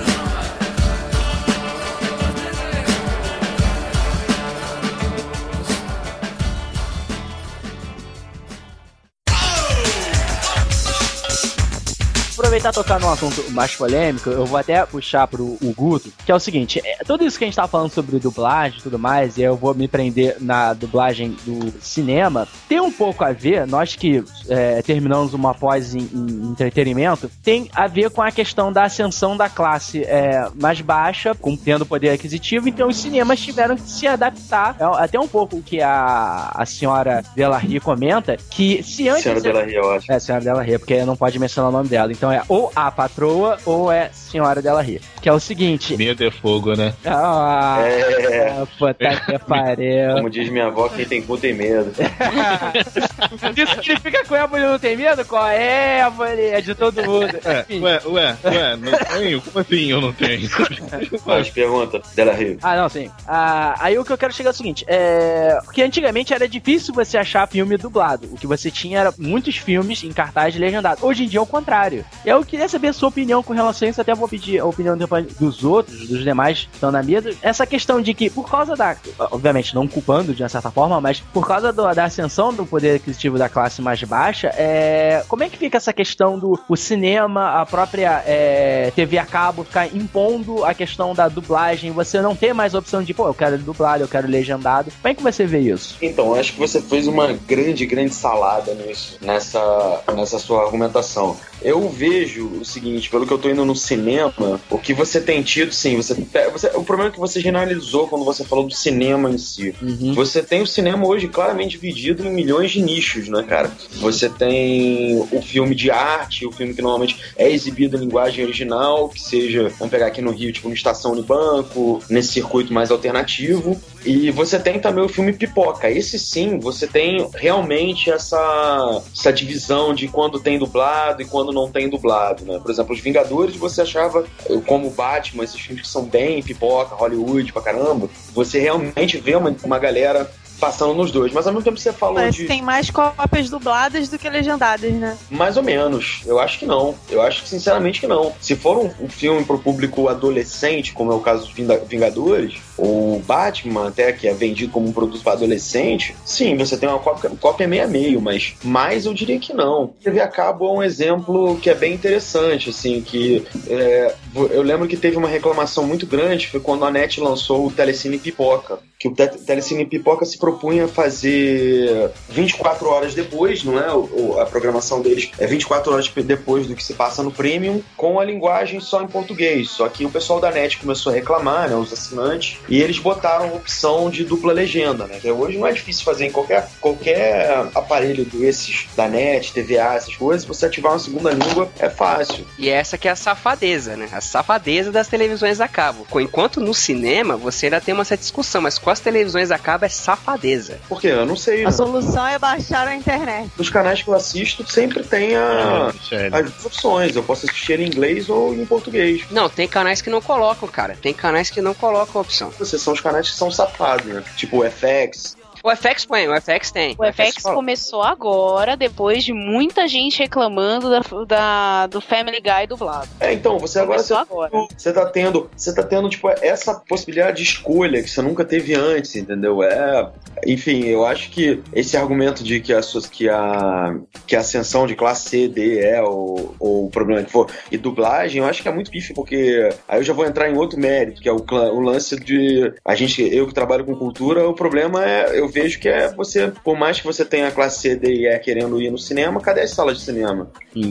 Aproveitar e tocar num assunto mais polêmico, eu vou até puxar pro o Guto, que é o seguinte, é, tudo isso que a gente tá falando sobre dublagem e tudo mais, e eu vou me prender na dublagem do cinema, tem um pouco a ver, nós que é, terminamos uma pós em, em entretenimento, tem a ver com a questão da ascensão da classe é, mais baixa, com tendo poder aquisitivo, então os cinemas tiveram que se adaptar, é até um pouco o que a, a senhora Delarry comenta, que se antes...
Senhora Delarry, eu acho.
É, senhora Della Rê, porque não pode mencionar o nome dela. Então é ou a patroa ou é senhora Della Rê. Que é o seguinte.
Medo é fogo, né?
Ah,
É,
puta que pariu.
como diz minha avó, quem tem cu tem medo.
Isso significa que o Éboli não tem medo? Qual é, Éboli? É de todo mundo.
Ué,
Enfim.
ué, ué, ué, não tenho? Como assim eu não tenho?
Mas pergunta, Delarry.
Ah, não, sim. Ah, aí o que eu quero chegar é o seguinte: é. Porque antigamente era difícil você achar filme dublado. O que você tinha era muitos filmes em cartaz legendado. Hoje em dia é o contrário. E Eu queria saber a sua opinião com relação a isso, até vou pedir a opinião dos outros, dos demais que estão na mesa. Essa questão de que, por causa da. Obviamente, não culpando de uma certa forma, mas por causa do- da ascensão do poder aquisitivo da classe mais baixa, é, como é que fica essa questão do o cinema, a própria é, TV a cabo ficar impondo a questão da dublagem, você não ter mais a opção de, pô, eu quero dublado, eu quero legendado. Como é que você vê isso?
Então, acho que você fez uma grande, grande salada nisso, nessa, nessa sua argumentação. Eu vejo o seguinte, pelo que eu tô indo no cinema, o que você tem tido, sim, você, você o problema é que você generalizou quando você falou do cinema em si. Você tem o cinema hoje claramente dividido em milhões de nichos, né, cara? Você tem o filme de arte, o filme que normalmente é exibido em linguagem original, que seja, vamos pegar aqui no Rio, tipo, no Estação Unibanco, nesse circuito mais alternativo. E você tem também o filme Pipoca. Esse sim, você tem realmente essa, essa divisão de quando tem dublado e quando não tem dublado, né? Por exemplo, Os Vingadores, você achava, como Batman, esses filmes que são bem pipoca, Hollywood pra caramba, você realmente vê uma, uma galera passando nos dois. Mas ao mesmo tempo você falou
Parece
de...
tem mais cópias dubladas do que legendadas, né?
Mais ou menos. Eu acho que não. Eu acho que sinceramente que não. Se for um, um filme pro público adolescente, como é o caso dos Vingadores, ou Batman, até que é vendido como um produto para adolescente, sim, você tem uma cópia, cópia meio a meio, mas mais eu diria que não. TV a cabo é um exemplo que é bem interessante, assim, que é, eu lembro que teve uma reclamação muito grande, foi quando a NET lançou o Telecine Pipoca, que o Te Telecine Pipoca se propunha fazer 24 horas depois, não é? O- o- a programação deles é 24 horas depois do que se passa no Premium, com a linguagem só em português. Só que o pessoal da NET começou a reclamar, né? Os assinantes, e eles botaram a opção de dupla legenda, né? Que hoje não é difícil fazer em qualquer, qualquer aparelho desses, da NET, TVA, essas coisas, você ativar uma segunda língua é fácil.
E essa que é a safadeza, né? A safadeza das televisões a cabo. Enquanto no cinema você ainda tem uma certa discussão, mas com as televisões a cabo é safadeza.
Por quê? Eu não sei.
A
né?
solução é baixar a internet.
Nos canais que eu assisto, sempre tem a,
É, sério.
as opções. Eu posso assistir em inglês ou em português.
Não, tem canais que não colocam, cara. Tem canais que não colocam a opção.
Vocês são os canais que são safados, né? Tipo o FX.
O FX põe, o FX tem.
O FX
fala.
começou agora, depois de muita gente reclamando da, da- do Family Guy dublado.
É, então, você agora você,
Começou agora.
você tá tendo, você tá tendo tipo essa possibilidade de escolha que você nunca teve antes, entendeu? É, enfim, eu acho que esse argumento de que a que a que a ascensão de classe C, D, E ou, ou o problema que for e dublagem, eu acho que é muito pífio porque aí eu já vou entrar em outro mérito, que é o, o lance de a gente, eu que trabalho com cultura, o problema é eu vejo que é você, por mais que você tenha a classe C, D e E querendo ir no cinema, cadê as salas de cinema?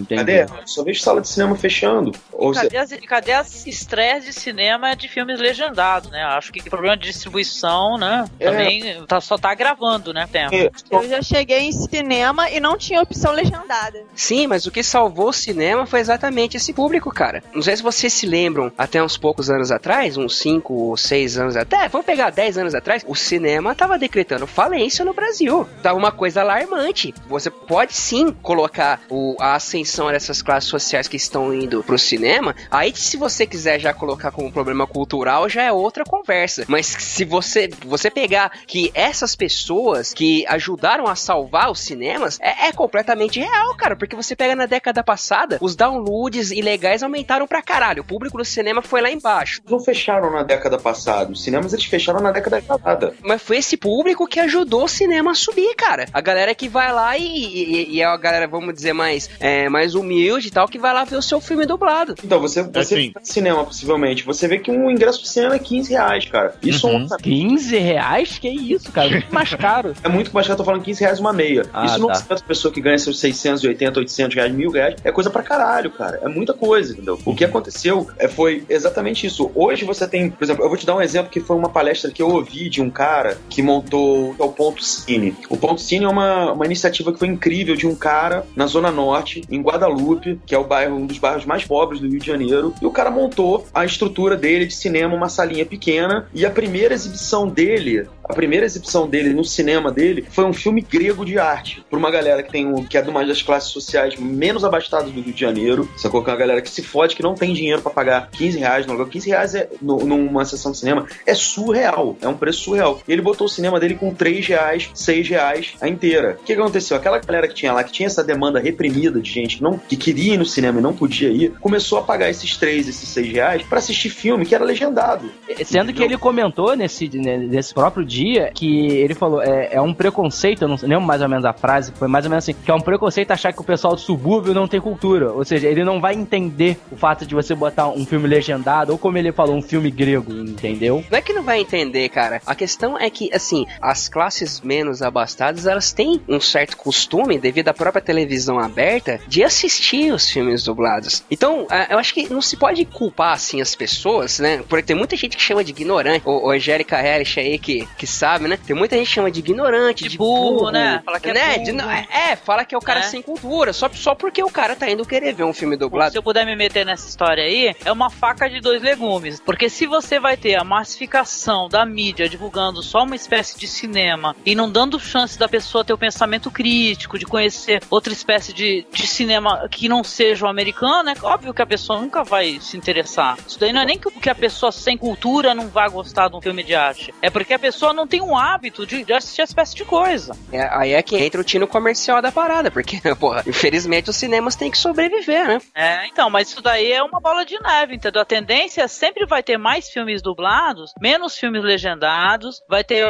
Cadê? Só vejo sala de cinema fechando. Ou você-
Cadê as, cadê as estreias de cinema de filmes legendados, né? Acho que o problema de distribuição, né?
É.
Também tá, só tá gravando, né? Tempo.
Eu já cheguei em cinema e não tinha opção legendada.
Sim, mas o que salvou o cinema foi exatamente esse público, cara. Não sei se vocês se lembram, até uns poucos anos atrás, uns 5 ou 6 anos até, vamos pegar 10 anos atrás, o cinema tava decretando falência no Brasil. Tava uma coisa alarmante. Você pode sim colocar o- a ascensão dessas classes sociais que estão indo pro cinema. Aí, se você quiser já colocar como problema cultural, já é outra conversa. Mas se você, você pegar que essas pessoas que ajudaram a salvar os cinemas, é, é completamente real, cara. Porque você pega na década passada, os downloads ilegais aumentaram pra caralho. O público do cinema foi lá embaixo.
não fecharam na década passada. Os cinemas eles fecharam na década passada.
Mas foi esse público que ajudou o cinema a subir, cara. A galera que vai lá e, e, e é a galera, vamos dizer, mais, é, mais humilde e tal, que vai lá ver o seu filme dublado.
Então, você, você
Assim.
vai no cinema, possivelmente, você vê que um ingresso de cinema é 15 reais, cara. Isso
Uhum.
é um-
15 reais? Que isso, cara? Muito mais caro.
é muito mais caro, eu tô falando 15 reais uma meia.
Ah,
Isso não
tá.
é pessoa que ganha seus 680, 800 reais, mil reais. É coisa pra caralho, cara. É muita coisa, entendeu? O que aconteceu é, foi exatamente isso. Hoje você tem, por exemplo, eu vou te dar um exemplo que foi uma palestra que eu ouvi de um cara que montou o Ponto Cine. O Ponto Cine é uma, uma iniciativa que foi incrível de um cara na Zona Norte, em Guadalupe, que é o bairro, um dos bairros mais pobres do Rio de Janeiro. E o cara montou a estrutura dele de cinema, uma salinha pequena. E a primeira exibição dele a primeira exibição dele no cinema dele foi um filme grego de arte. Pra uma galera que tem um, que é de uma das classes sociais menos abastadas do Rio de Janeiro, sacou? Que é uma galera que se fode, que não tem dinheiro pra pagar 15 reais no lugar. 15 reais é, no- numa sessão de cinema é surreal, é um preço surreal. E ele botou o cinema dele com 3 reais, 6 reais a inteira. O que que aconteceu? Aquela galera que tinha lá, que tinha essa demanda reprimida de gente que, não, que queria ir no cinema e não podia ir, começou a pagar esses 3, esses 6 reais pra assistir filme que era legendado.
Sendo que ele comentou nesse, né, nesse próprio dia que ele falou, é, é um preconceito, eu não lembro mais ou menos a frase, foi mais ou menos assim, que é um preconceito achar que o pessoal do subúrbio não tem cultura. Ou seja, ele não vai entender o fato de você botar um filme legendado, ou como ele falou, um filme grego, entendeu?
Não é que não vai entender, cara. A questão é que, assim, as classes menos abastadas, elas têm um certo costume, devido à própria televisão aberta, de assistir os filmes dublados. Então, ah, eu acho que não se pode culpar, assim, as pessoas, né? Porque tem muita gente que chama de ignorante. O, Angélica Harris aí, que, que sabe, né? Tem muita gente que chama de ignorante, de,
burro, né? Fala que é
né?
burro.
De é, fala que é o cara
É.
sem cultura, só, só porque o cara tá indo querer ver um filme dublado.
Se eu puder me meter nessa história aí, é uma faca de dois legumes. Porque se você vai ter a massificação da mídia divulgando só uma espécie de cinema e não dando chance da pessoa ter o pensamento crítico, de conhecer outra espécie de, de cinema que não seja o americano, é óbvio que a pessoa nunca vai se interessar. Isso daí não é nem que que a pessoa sem cultura não vá gostar de um filme de arte. É porque a pessoa não tem um hábito de, de assistir essa espécie de coisa.
É, aí é que entra o tino comercial da parada, porque, porra, infelizmente os cinemas têm que sobreviver, né?
É, então, mas isso daí é uma bola de neve, entendeu? A tendência sempre vai ter mais filmes dublados, menos filmes legendados, vai ter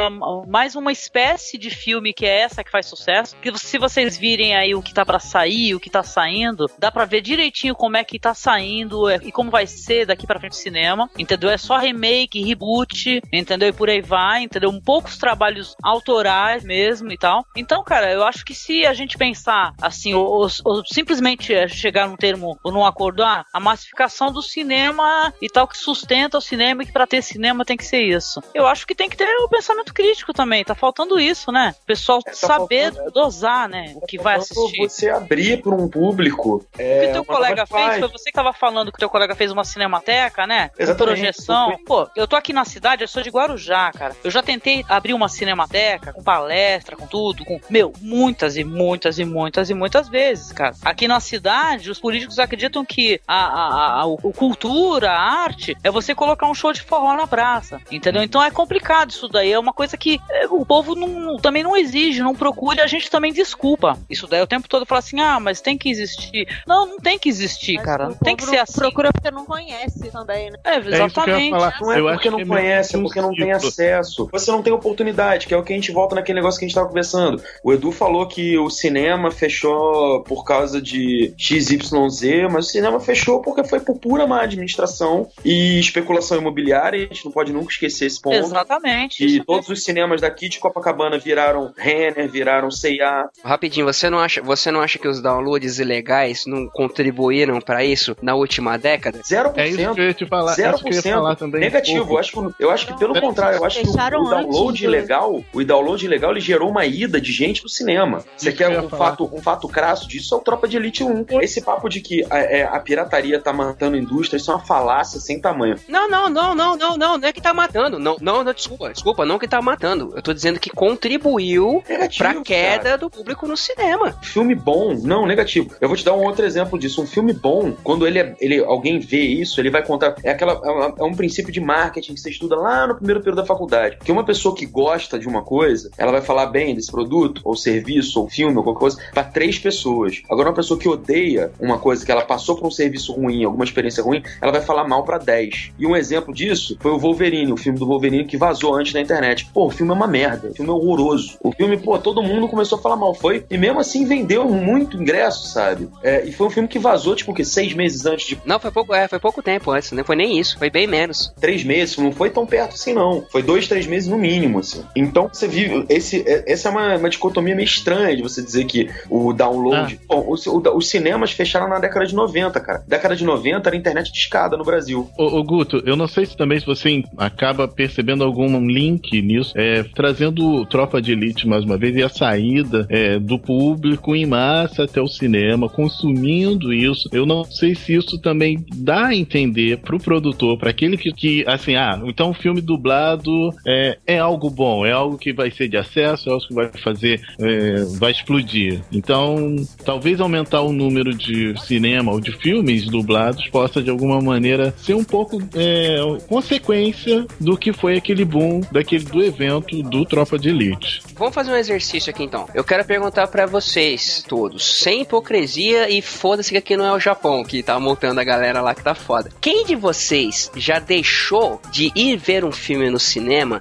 mais uma espécie de filme que é essa que faz sucesso. Que se vocês virem aí o que tá pra sair, o que tá saindo, dá pra ver direitinho como é que tá saindo é, e como vai ser daqui pra frente o cinema, entendeu? É só remake, reboot, entendeu? E por aí vai, entendeu? Um poucos trabalhos autorais mesmo e tal. Então, cara, eu acho que se a gente pensar assim, ou, ou simplesmente é, chegar num termo ou num acordo, ah, a massificação do cinema e tal que sustenta o cinema e que pra ter cinema tem que ser isso. Eu acho que tem que ter o pensamento crítico também, tá faltando isso, né? O pessoal
tá
saber dosar, né, o que vai
Faltando
assistir.
Você abrir para um público.
O que
É,
o teu colega fez
fase.
foi você que tava falando que o teu colega fez uma cinemateca, né?
Exatamente.
projeção. Pô, eu tô aqui na cidade, eu sou de Guarujá, cara. Eu já tentei abrir uma cinemateca com palestra, com tudo, com. Meu, muitas e muitas e muitas e muitas vezes, cara. Aqui na cidade, os políticos acreditam que a, a, a, o o cultura, a arte, é você colocar um show de forró na praça. Entendeu? Então é complicado isso daí. É uma coisa que é, o povo não- também não exige, não procura e a gente também desculpa. Isso daí o tempo todo fala assim: ah, mas tem que existir. Não, não tem que existir, cara. Não tem que ser assim.
Procura porque não conhece também, né?
É,
É isso que eu ia
exatamente.
falar.
Não é
Eu
porque
acho
não
que é
conhece, é
que
porque não tem acesso. Você não tem oportunidade, que é o que a gente volta naquele negócio que a gente tava conversando. O Edu falou que o cinema fechou por causa de XYZ, mas o cinema fechou porque foi por pura má administração e especulação imobiliária. A gente não pode nunca esquecer esse ponto.
Exatamente.
E todos os cinemas daqui de Copacabana viraram Renner, viraram C&A.
Rapidinho, você não acha, você não acha que os downloads ilegais não contribuíram pra isso na última década?
0%.
É isso que eu ia te falar. é isso que eu ia
0%
falar também.
negativo.
Pouco.
Eu acho, que, eu acho que pelo contrário, eu acho que o, o download
antes do-
ilegal, o download ilegal, ele gerou uma ida de gente pro cinema. Você quer um
falar.
fato, um fato crasso disso? É o Tropa de Elite 1. Esse papo de que a, é, a pirataria tá matando a indústria, isso é uma falácia sem tamanho.
Não, não, não, não, não, não, não é que tá matando. Não, não, não, desculpa, desculpa, não que tá matando. Eu tô dizendo que contribuiu
Negativo,
pra
cara.
queda do público no cinema.
Filme bom, não, negativo. Eu vou te dar um outro exemplo disso. Um filme bom, quando ele, é- ele alguém vê isso, ele vai contar. É, aquela, é, é um princípio de marketing que você estuda lá no primeiro período da faculdade. Que uma pessoa que gosta de uma coisa, ela vai falar bem desse produto, ou serviço, ou filme, ou qualquer coisa, pra três pessoas. Agora, uma pessoa que odeia uma coisa, que ela passou por um serviço ruim, alguma experiência ruim, ela vai falar mal pra 10. E um exemplo disso foi o Wolverine, o filme do Wolverine que vazou antes na internet. Pô, o filme é uma merda, o filme é horroroso. O filme, pô, todo mundo começou a falar mal. Foi, e mesmo assim vendeu muito ingresso, sabe? É, e foi um filme que vazou, tipo, o quê? Seis meses antes de
Não, foi pouco, é, foi pouco tempo antes, não foi nem isso, foi bem menos.
três meses, não foi tão perto assim, não. Foi dois, três meses no mínimo, assim. Então você vive. Esse, é- essa é uma, uma dicotomia meio estranha de você dizer que o download. Bom, os, os cinemas fecharam na década de 90, cara. Década de 90 era internet de escada no Brasil.
Ô, ô, Guto, eu não sei se também se você acaba percebendo algum link nisso, é, trazendo Tropa de Elite mais uma vez e a saída é, do público em massa até o cinema, consumindo isso. Eu não sei se isso também dá a entender pro produtor, para aquele que, que, assim, ah, então o filme dublado é, é algo bom, é algo que vai ser de acesso, é algo que vai fazer, é, vai explodir. Então, talvez aumentar o número de cinema ou de filmes dublados possa de alguma maneira ser um pouco é, consequência do que foi aquele boom daquele do evento do Tropa de Elite.
Vamos fazer um exercício aqui então. Eu quero perguntar para vocês todos, sem hipocrisia e foda-se que aqui não é o Japão que tá montando a galera lá que tá foda. Quem de vocês já deixou de ir ver um filme no cinema,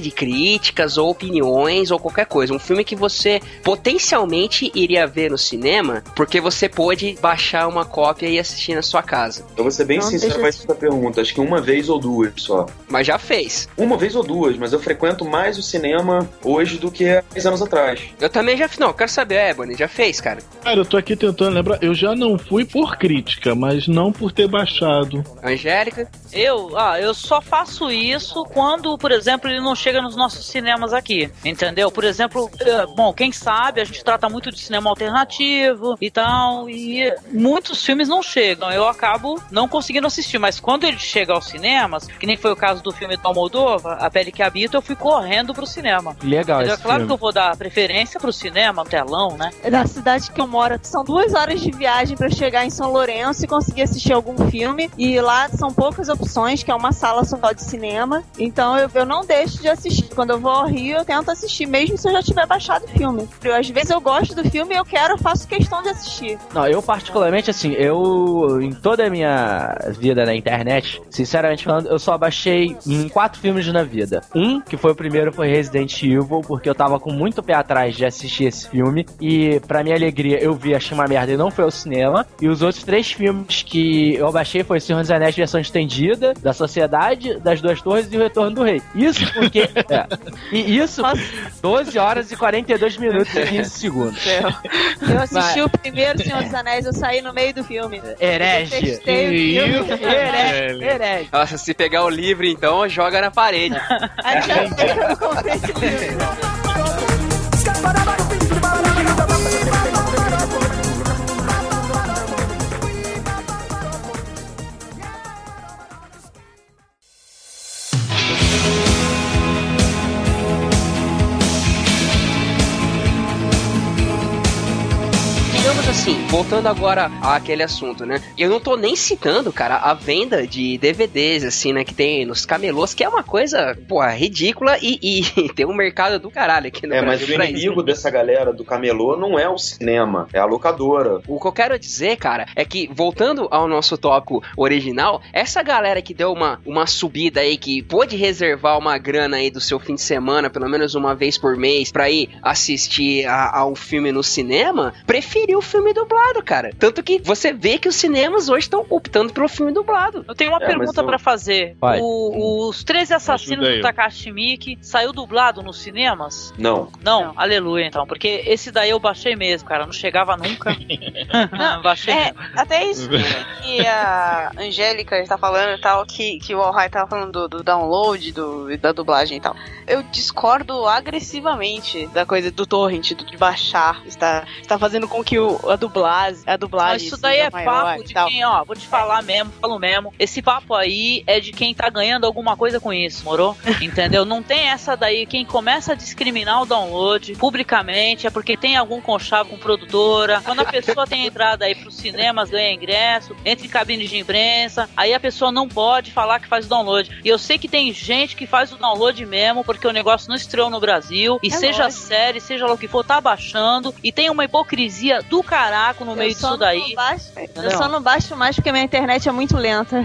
de críticas ou opiniões ou qualquer coisa, um filme que você potencialmente iria ver no cinema, porque você pôde baixar uma cópia e assistir na sua casa?
Eu vou ser bem
Não,
sincero com essa pergunta. Acho que uma vez ou duas só.
Mas já fez.
Uma vez ou duas, mas eu frequento mais o cinema hoje do que há 10 anos atrás.
Eu também já fiz. Não, quero saber, Ebony, já fez, cara?
Cara, eu tô aqui tentando lembrar, eu já não fui por crítica, mas não por ter baixado.
Angélica?
Eu, ah, eu só faço isso quando, por exemplo, ele não chega nos nossos cinemas aqui, entendeu? Por exemplo, eh, bom, quem sabe a gente trata muito de cinema alternativo e tal, e muitos filmes não chegam. Eu acabo não conseguindo assistir, mas quando ele chega aos cinemas, que nem foi o caso do filme do Almodóvar, A Pele que Habita, eu fui correndo pro cinema.
Legal
É claro
filme.
que eu vou dar preferência pro cinema, telão, né?
Da cidade que eu moro, são duas horas de viagem pra chegar em São Lourenço e conseguir assistir algum filme. E lá são poucas opções, que é uma sala só de cinema. Então eu, eu não deixo de assistir. Quando eu vou ao Rio, eu tento assistir, mesmo se eu já tiver baixado o filme. Eu, às vezes eu gosto do filme e eu quero, faço questão de assistir.
Não, eu particularmente, assim, eu, em toda a minha vida na internet, sinceramente falando, eu só baixei em quatro filmes na vida. Um, que foi o primeiro, foi Resident Evil, porque eu tava com muito pé atrás de assistir esse filme, e pra minha alegria, eu vi, achei uma merda e não foi ao cinema. E os outros três filmes que eu baixei foi Senhor dos Anéis versão estendida, da Sociedade, das Duas Torres e o Retorno do Rei. Isso porque... é, e isso, 12 horas e 42 minutos e 15 segundos.
Eu assisti o primeiro Senhor dos Anéis, eu saí no meio do filme.
Herege. Herege. Herege.
Nossa, se pegar o livro, então, joga na parede.
Aí já sei que eu não comprei esse livro.
Assim, voltando agora àquele assunto, né? Eu não tô nem citando, cara, a venda de DVDs, assim, né, que tem nos camelôs, que é uma coisa, pô, ridícula e, e tem um mercado do caralho aqui no
É, mas
Brasil
o
pra isso.
inimigo dessa galera do camelô não é o cinema, é a locadora.
O que eu quero dizer, cara, é que, voltando ao nosso tópico original, essa galera que deu uma, uma subida aí, que pôde reservar uma grana aí do seu fim de semana, pelo menos uma vez por mês, pra ir assistir a- ao filme no cinema, preferiu o filme dublado, cara. Tanto que você vê que os cinemas hoje estão optando pelo filme dublado.
Eu tenho uma
É,
pergunta
eu-
pra fazer.
Vai.
O- os 13 assassinos do Takashi Miike saiu dublado nos cinemas?
Não.
Não, aleluia então, porque esse daí eu baixei mesmo, cara, não chegava nunca. baixei
É,
mesmo.
até isso que a Angélica está falando e tal, que, que o Alhai tava falando do, do download, do, da dublagem e tal. Eu discordo agressivamente da coisa do torrent, do, de baixar. Está, está fazendo com que o, a dublagem, a
Mas
dublagem
isso daí é
maior
papo de quem, ó, vou te falar mesmo, falo mesmo. Esse papo aí é de quem tá ganhando alguma coisa com isso, morou? Entendeu? Não tem essa daí, quem começa a discriminar o download publicamente é porque tem algum conchavo com produtora. Quando a pessoa tem entrada aí pros cinemas, ganha ingresso, entra em cabines de imprensa, aí a pessoa não pode falar que faz o download. E eu sei que tem gente que faz o download mesmo, porque o negócio não estreou no Brasil, e
É
seja
lógico.
série, seja lá o que for, tá baixando, e tem uma hipocrisia do caraco no meio
Eu só
disso daí.
Baixo, eu só não baixo mais porque minha internet é muito lenta.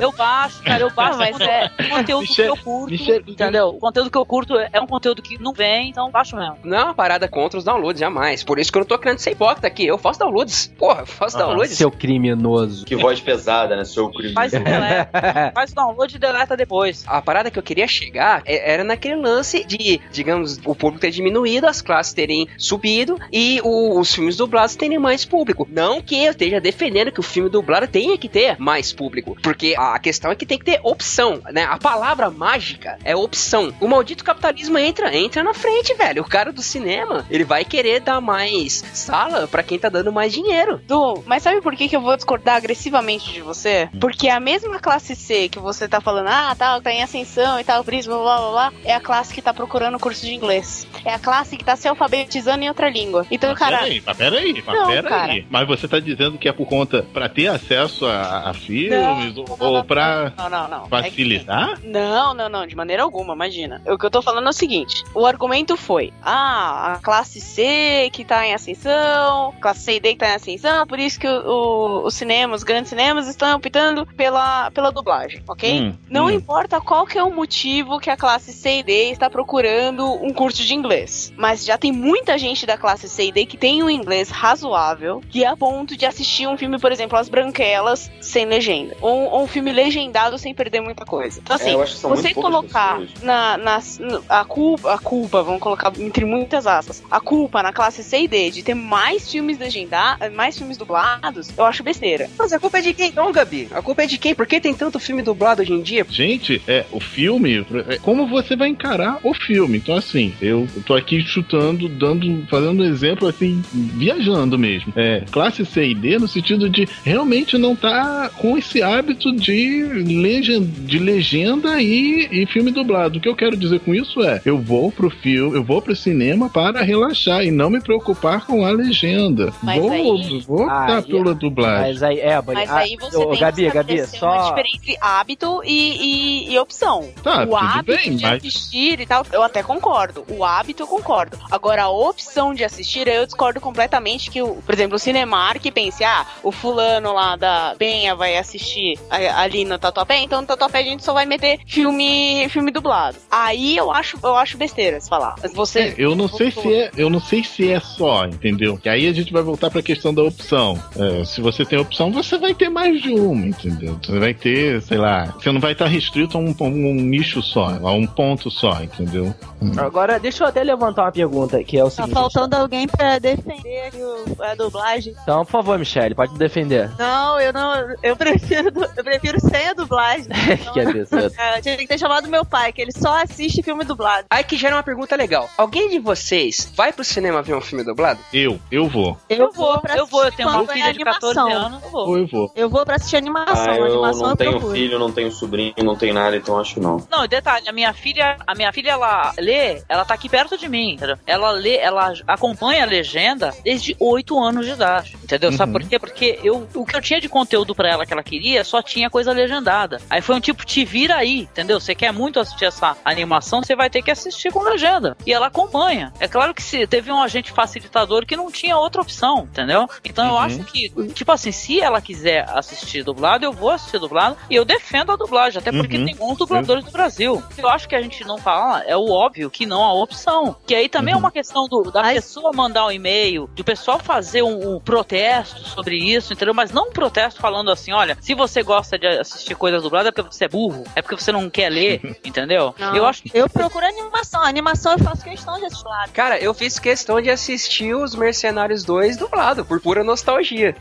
Eu baixo, cara, eu baixo
mas é-
conteúdo
Michel-
que eu curto,
Michel-
entendeu? O conteúdo que eu curto é um conteúdo que não vem, então baixo mesmo.
Não é uma parada contra os downloads, jamais. Por isso que eu não tô querendo ser hipócrita aqui. Eu faço downloads. Porra, eu faço
Aham.
downloads.
Seu criminoso.
Que voz pesada, né? Seu crime.
Faz deleta, faz o download e deleta depois.
A parada que eu queria chegar é- era naquele lance de, digamos, o público ter diminuído, as classes terem subido e o- os filmes dublados terem mais público. Não que eu esteja defendendo que o filme dublado tenha que ter mais público, porque a questão é que tem que ter opção, né? A palavra mágica é opção. O maldito capitalismo entra, entra na frente, velho. O cara do cinema, ele vai querer dar mais sala para quem tá dando mais dinheiro.
Du, mas sabe por que, que eu vou discordar agressivamente de você? Porque a mesma classe C que você tá falando, ah, tal, tá em ascensão e tal, prisma, blá blá blá, é a classe que tá procurando curso de inglês. É a classe que tá se alfabetizando em outra língua. Então,
Mas
cara.
Peraí, mas peraí, mas
Não,
peraí.
cara.
Mas você tá dizendo que é por conta pra ter acesso a, a filmes ou, ou pra
Não, não, não. É que-
facilitar?
Não, não, não, de maneira alguma, imagina. O que eu tô falando é o seguinte: o argumento foi: ah, a classe C que tá em ascensão, classe C e D que tá em ascensão, por isso que o, o- os cinemas, os grandes cinemas, estão optando pela, pela dublagem, ok?
Hum,
Não
hum.
importa qual que é o motivo que a classe C e D está procurando um curso de inglês. Mas já tem muita gente da classe C e D que tem um inglês razoável, que é a ponto de assistir um filme, por exemplo, As Branquelas, sem legenda. Ou, ou um filme legendado sem perder muita coisa. Então, assim,
É, eu acho que são
você colocar na, nas- no- a culpa, a culpa, vamos colocar entre muitas aspas, a culpa na classe C e D de ter mais filmes legendados, mais filmes dublados, eu acho besteira.
Mas a culpa é de quem então, Gabi? A culpa é de quem? Por que tem tanto filme dublado hoje em dia?
Gente, é, o filme, é, como você vai encarar o filme? Então, assim, eu tô aqui chutando, dando, fazendo um exemplo, assim, viajando mesmo. É, classe C e D no sentido de realmente não tá com esse hábito de, legenda, de legenda e, e filme dublado. O que eu quero dizer com isso é, eu vou pro filme, eu vou pro cinema para relaxar e não me preocupar com a legenda.
Mas
vou,
aí-
vou optar pela dublagem.
Mas aí, é,
Mas
ah,
aí você tem
Gabi,
que
Gabi,
estabelecer uma
só.
diferença entre hábito e, e- e opção.
Tá,
o hábito
bem,
de
mas-
assistir e tal, eu até concordo. O hábito eu concordo. Agora, a opção de assistir, eu discordo completamente que, o, por exemplo, o Cinemark pense, ah, o fulano lá da Penha vai assistir a- ali no Tatuapé, então no Tatuapé a gente só vai meter filme, filme dublado. Aí eu acho, eu acho besteira se falar. Mas Você...
É, eu não sei se é, eu não sei se é só, entendeu? Que aí a gente vai voltar pra questão da opção. É, se você tem opção, você vai ter mais de uma, entendeu? Você vai ter, sei lá, você não vai estar restrito a um, a um nicho só, a um ponto só, entendeu?
Agora, deixa eu até levantar uma pergunta, que é o
Tá
seguinte.
faltando alguém pra defender aqui o- a dublagem.
Então, por favor, Michelle, pode me defender.
Não, eu não. Eu prefiro, eu prefiro sem a dublagem.
que absurdo.
É, eu tinha que ter chamado meu pai, que ele só assiste filme dublado.
Aí que gera uma pergunta legal. Alguém de vocês vai pro cinema ver um filme dublado?
Eu, eu vou.
Eu vou pra
Eu vou, eu tenho
é
filha de 14
animação.
anos, eu vou.
Ou eu vou.
Eu vou pra assistir animação.
Ah, eu
animação
não tenho
procuro.
filho, não tenho sobrinho, não tenho nada, então acho que não.
Não, detalhe, a minha filha, a minha filha, ela lê, ela tá aqui perto de mim, entendeu? Ela lê, ela acompanha a legenda desde 8 anos de idade, entendeu? Sabe
Uhum.
por quê? Porque eu, o que eu tinha de conteúdo pra ela que ela queria, só tinha coisa legendada. Aí foi um tipo, te vira aí, entendeu? Você quer muito assistir essa animação, você vai ter que assistir com legenda. E ela acompanha. É claro que se teve um agente facilitador que não tinha outra opção, entendeu? Então eu
Uhum.
acho que, tipo assim, se ela quiser assistir dublado, eu vou assistir dublado e eu defendo a dublagem, até porque
Uhum.
tem bons dubladores do Brasil. Eu acho que a gente não fala, é o óbvio que não há opção. Que aí também é uma questão do, da pessoa mandar um e-mail, do pessoal fazer um, um protesto sobre isso, entendeu? Mas não um protesto falando assim, olha, se você gosta de assistir coisas dubladas é porque você é burro, é porque você não quer ler, entendeu?
Não,
Eu acho
eu procuro animação. A animação eu faço questão de assistir.
Cara, eu fiz questão de assistir os Mercenários 2 dublado, por pura nostalgia.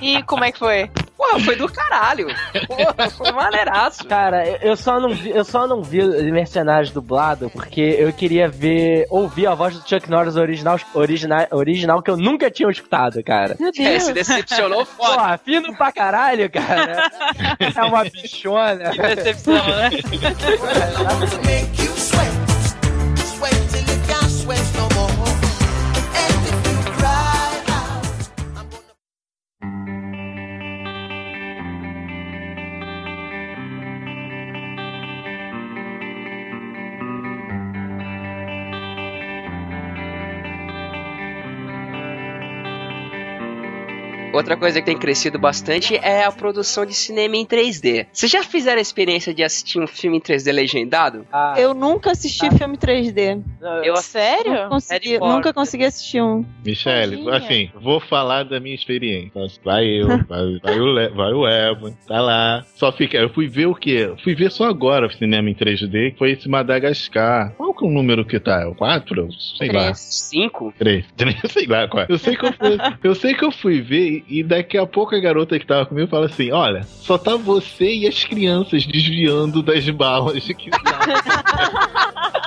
E como é que foi?
Pô, foi do caralho. Pô, foi maneiraço.
Cara, eu- eu só não vi, eu só não vi Mercenários dublado porque eu queria ver, ouvir a voz do Chuck Norris original, original, original que eu nunca tinha escutado, cara.
É, se decepcionou foda.
Porra, fino pra caralho, cara. É uma bichona.
que decepção, né?
Outra coisa que tem crescido bastante é a produção de cinema em 3D. Vocês já fizeram a experiência de assistir um filme em 3D legendado?
Ah,
Eu nunca assisti filme 3D.
Eu
Sério?
Consegui- nunca consegui assistir um.
Michele, assim, vou falar da minha experiência. Vai eu, vai, vai o, Le, vai o Evan, tá lá. Só fica. Eu fui ver o quê? Fui ver só agora o cinema em 3D, que foi esse Madagascar. Qual que é o número que tá? É o 4? Sei lá.
Cinco?
Três. Três, sei lá qual. é. Eu sei que eu fui, eu sei que eu fui ver e daqui a pouco a garota que tava comigo fala assim: olha, só tá você e as crianças desviando das balas que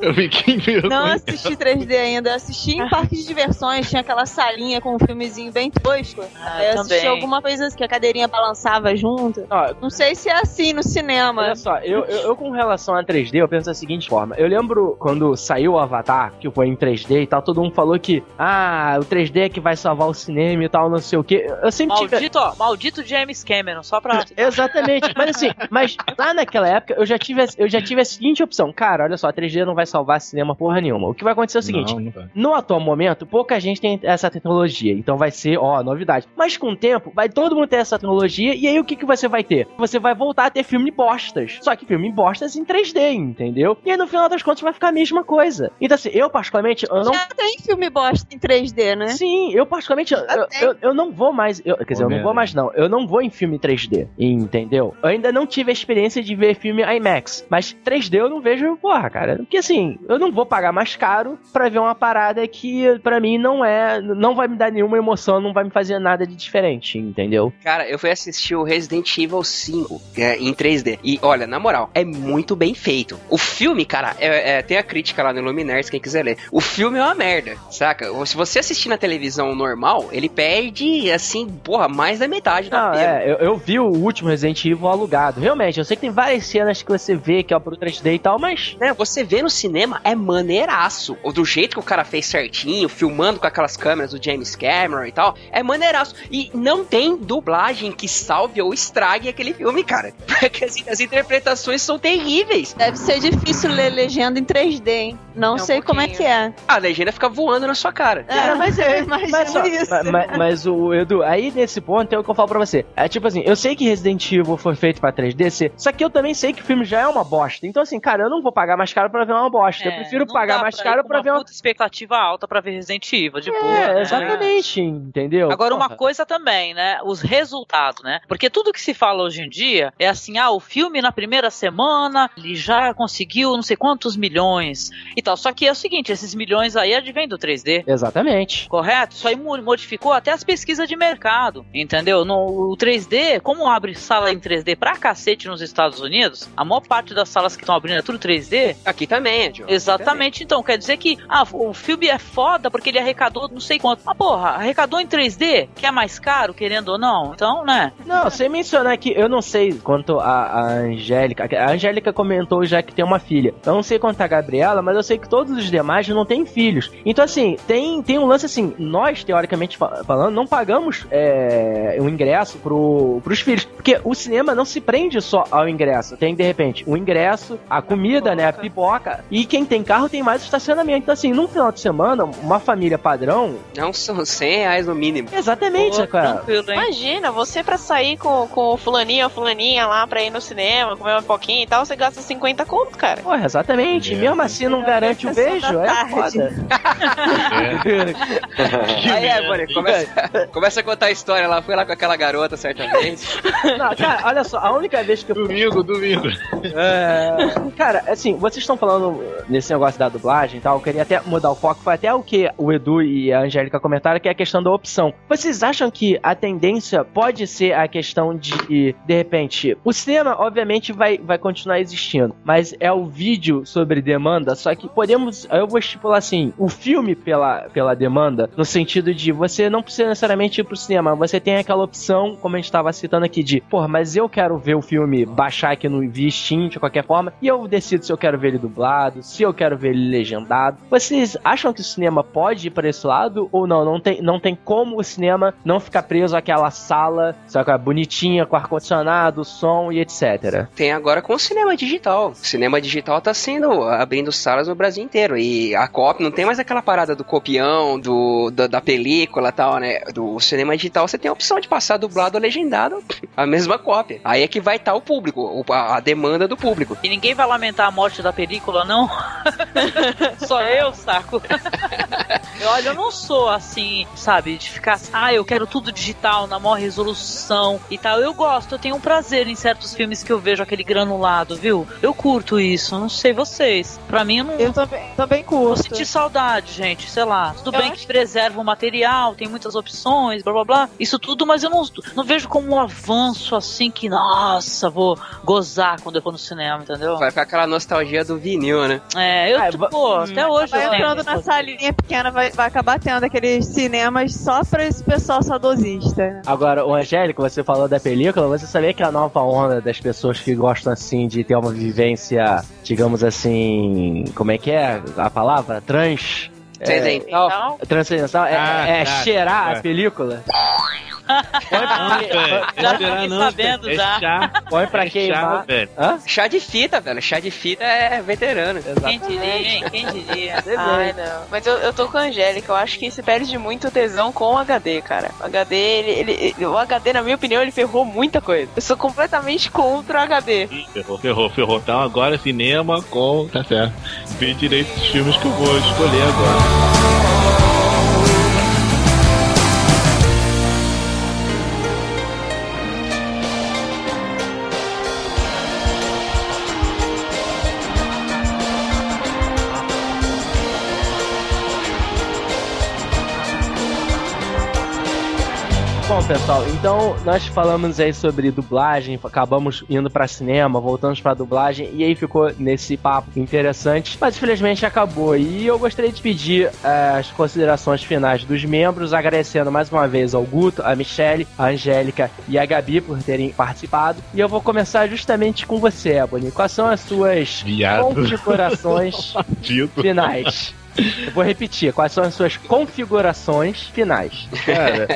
Eu fiquei meio.
Não assisti 3D ainda, eu assisti em parque de diversões, tinha aquela salinha com um filmezinho bem tosco.
Ah,
eu assisti
também.
alguma coisa que a cadeirinha balançava junto.
ó,
Não sei se é assim no cinema.
Olha só, eu, eu, eu com relação a 3D, eu penso da seguinte forma. Eu lembro quando saiu o Avatar, que foi em 3D e tal, todo mundo falou que, ah, o 3D é que vai salvar o cinema e tal, não sei o quê. Eu sempre tive...
Maldito, ó, maldito James Cameron, só pra.
Exatamente, mas assim, mas lá naquela época eu já tive, eu já tive seguinte opção, cara, olha só, 3D não vai salvar cinema porra nenhuma. O que vai acontecer é o seguinte,
Não, não
no atual momento, pouca gente tem essa tecnologia, então vai ser, ó, novidade. Mas com o tempo, vai todo mundo ter essa tecnologia, e aí o que, que você vai ter? Você vai voltar a ter filme bostas. Só que filme bostas em 3D, entendeu? E aí no final das contas vai ficar a mesma coisa. Então assim, eu particularmente, eu não
Já tem filme bosta em 3D, né?
Sim, eu particularmente, eu, eu, eu- não vou mais, eu- quer dizer, eu não vou mais não, eu não vou em filme 3D, entendeu? Eu ainda não tive a experiência de ver filme IMAX, mas 3D eu não vejo, porra, cara, porque assim, eu não vou pagar mais caro pra ver uma parada que pra mim não é, não vai me dar nenhuma emoção, não vai me fazer nada de diferente, entendeu?
Cara, eu fui assistir o Resident Evil 5 é, em 3D. E olha, na moral, é muito bem feito. O filme, cara, é, é- tem a crítica lá no Luminaires, quem quiser ler. O filme é uma merda, saca? Se você assistir na televisão normal, ele perde, assim, porra, mais da metade da pena.
é, eu, eu vi o último Resident Evil alugado. Realmente, eu sei que tem várias cenas que você vê que é pro 3D e tal, mas
né, você vê no cinema é maneiraço. Do jeito que o cara fez certinho, filmando com aquelas câmeras do James Cameron e tal, é maneiraço. E não tem dublagem que salve ou estrague aquele filme, cara. Porque as, as interpretações são terríveis.
Deve ser difícil ler legenda em 3D, hein? Não
É um
sei como é que é.
A legenda fica voando na sua cara.
É, mas eu
Mas, só-
isso.
ma- ma- mas o Edu, aí nesse ponto é o que eu falo pra você. É tipo assim, eu sei que Resident Evil foi feito pra 3D, ser, só que eu também sei que o filme já é uma bosta. Então, assim, cara, eu não vou pagar mais caro pra ver uma bosta. eu
É,
prefiro
não
pagar mais
pra
caro pra
uma
ver uma.
puta expectativa alta pra ver Resident Evil, de boa.
É,
né?
exatamente, entendeu?
Agora, uma
Porra.
coisa também, né? Os resultados, né? Porque tudo que se fala hoje em dia é assim: ah, o filme na primeira semana ele já conseguiu não sei quantos milhões e tal. Só que é o seguinte: esses milhões aí advêm do 3D.
Exatamente.
Correto? Isso aí mo- modificou até as pesquisas de mercado, entendeu? No o 3D, como abre sala em 3D pra cacete nos Estados Unidos, a maior parte das salas que estão abrindo é tudo 3D.
Aqui também, Joe.
Exatamente, então quer dizer que ah, o filme é foda porque ele arrecadou não sei quanto. Mas porra, arrecadou em 3D, que é mais caro, querendo ou não. Então, né?
Não, sem mencionar que eu não sei quanto a, a Angélica. A Angélica comentou já que tem uma filha. Eu não sei quanto a Gabriela, mas eu sei que todos os demais não têm filhos. Então, assim, tem, tem um lance assim: nós, teoricamente fa- falando, não pagamos é, o ingresso pro, pros filhos. Porque o cinema não se prende só ao ingresso. Tem, de repente, o ingresso, a comida, né? A pipoca. E quem tem carro tem mais estacionamento. Então, assim, num final de semana, uma família padrão.
Não são 100 reais no mínimo.
Exatamente,
Pô,
cara.
tranquilo, hein?
Imagina, você pra sair com, com o fulaninho ou fulaninha lá pra ir no cinema, comer uma pouquinha e tal, você gasta 50 conto, cara.
Porra, exatamente.
É.
Mesmo assim não garante o
Sessão
beijo,
da
é foda.
Aí é, começa, começa a contar a história lá. Fui lá com aquela garota certa vez.
Não, cara, olha só, a única vez que eu
Domingo, domingo.
É, cara, assim, vocês estão falando nesse negócio da dublagem e tal, eu queria até mudar o foco, foi até o que o Edu e a Angélica comentaram, que é a questão da opção. Vocês acham que a tendência pode ser a questão de, de repente, o cinema, obviamente, vai, vai continuar existindo, mas é o vídeo sobre demanda, só que podemos, eu vou estipular assim, o filme pela, pela demanda, no sentido de você não precisa necessariamente ir pro cinema, você tem aquela opção, como a gente estava citando aqui, de, porra, mas eu quero ver o filme, baixar aqui no Steam, de qualquer forma, e eu decido se eu quero ver ele dublado, se eu quero ver ele legendado. Vocês acham que o cinema pode ir para esse lado ou não? Não tem, não tem como o cinema não ficar preso àquela sala, sabe, bonitinha, com ar-condicionado, som e etc.
Tem agora com o cinema digital. O cinema digital tá sendo abrindo salas no Brasil inteiro. E a cópia não tem mais aquela parada do copião, do, da, da película e tal, né? Do cinema digital, você tem a opção de passar dublado ou legendado a mesma cópia. Aí é que vai estar o público, a, a demanda do público.
E ninguém vai lamentar a morte da película, não? Só eu, saco. Eu, Olha, eu não sou assim, sabe, de ficar assim, ah, eu quero tudo digital, na maior resolução e tal. Eu gosto, eu tenho um prazer em certos filmes que eu vejo aquele granulado, viu? Eu curto isso, não sei vocês. Pra mim, eu não.
Eu também, também
Vou
curto.
sentir saudade, gente, sei lá. Tudo
Eu
bem
acho
que preserva o material, tem muitas opções, blá blá blá. Isso tudo, mas eu não, não vejo como um avanço assim que, nossa, vou gozar quando eu for no cinema, entendeu?
Vai ficar aquela nostalgia do vinil, né?
É, eu,
Ah,
tipo, pô, até hoje
Vai entrando na
essa-
salinha vai, vai acabar tendo aqueles cinemas só pra esse pessoal saudosista. né?
Agora, o Angélico, você falou da película, você sabia que a nova onda das pessoas que gostam assim de ter uma vivência, digamos assim, como é que é a palavra? Trans.
Transcendental.
Então,
Transcendental é,
Ah,
é
tá,
cheirar
tá.
a película.
Não, velho.
Já
É
fiquei
não,
sabendo, já.
É chá.
Põe pra
é
queimar.
chá, velho.
Hã?
Chá de fita, velho. Chá de fita é veterano.
Quem diria, hein? Quem diria?
Ai, não. Mas eu, eu tô com a Angélica, eu acho que se perde muito tesão com o HD, cara. O HD, ele, ele, ele- o HD, na minha opinião, ele ferrou muita coisa. Eu sou completamente contra o HD.
Ih, Ferrou, ferrou, ferrou. Então agora cinema com. Tá certo. Vê direito os filmes que eu vou escolher agora.
Pessoal, então nós falamos aí sobre dublagem, acabamos indo pra cinema, voltamos pra dublagem e aí ficou nesse papo interessante, mas infelizmente acabou. E eu gostaria de pedir eh, as considerações finais dos membros, agradecendo mais uma vez ao Guto, a Michelle, a Angélica e a Gabi por terem participado. E eu vou começar justamente com você, Ebony. Quais são as suas
Viado.
configurações
Dito.
finais? Eu vou repetir, quais são as suas configurações finais?
Cara,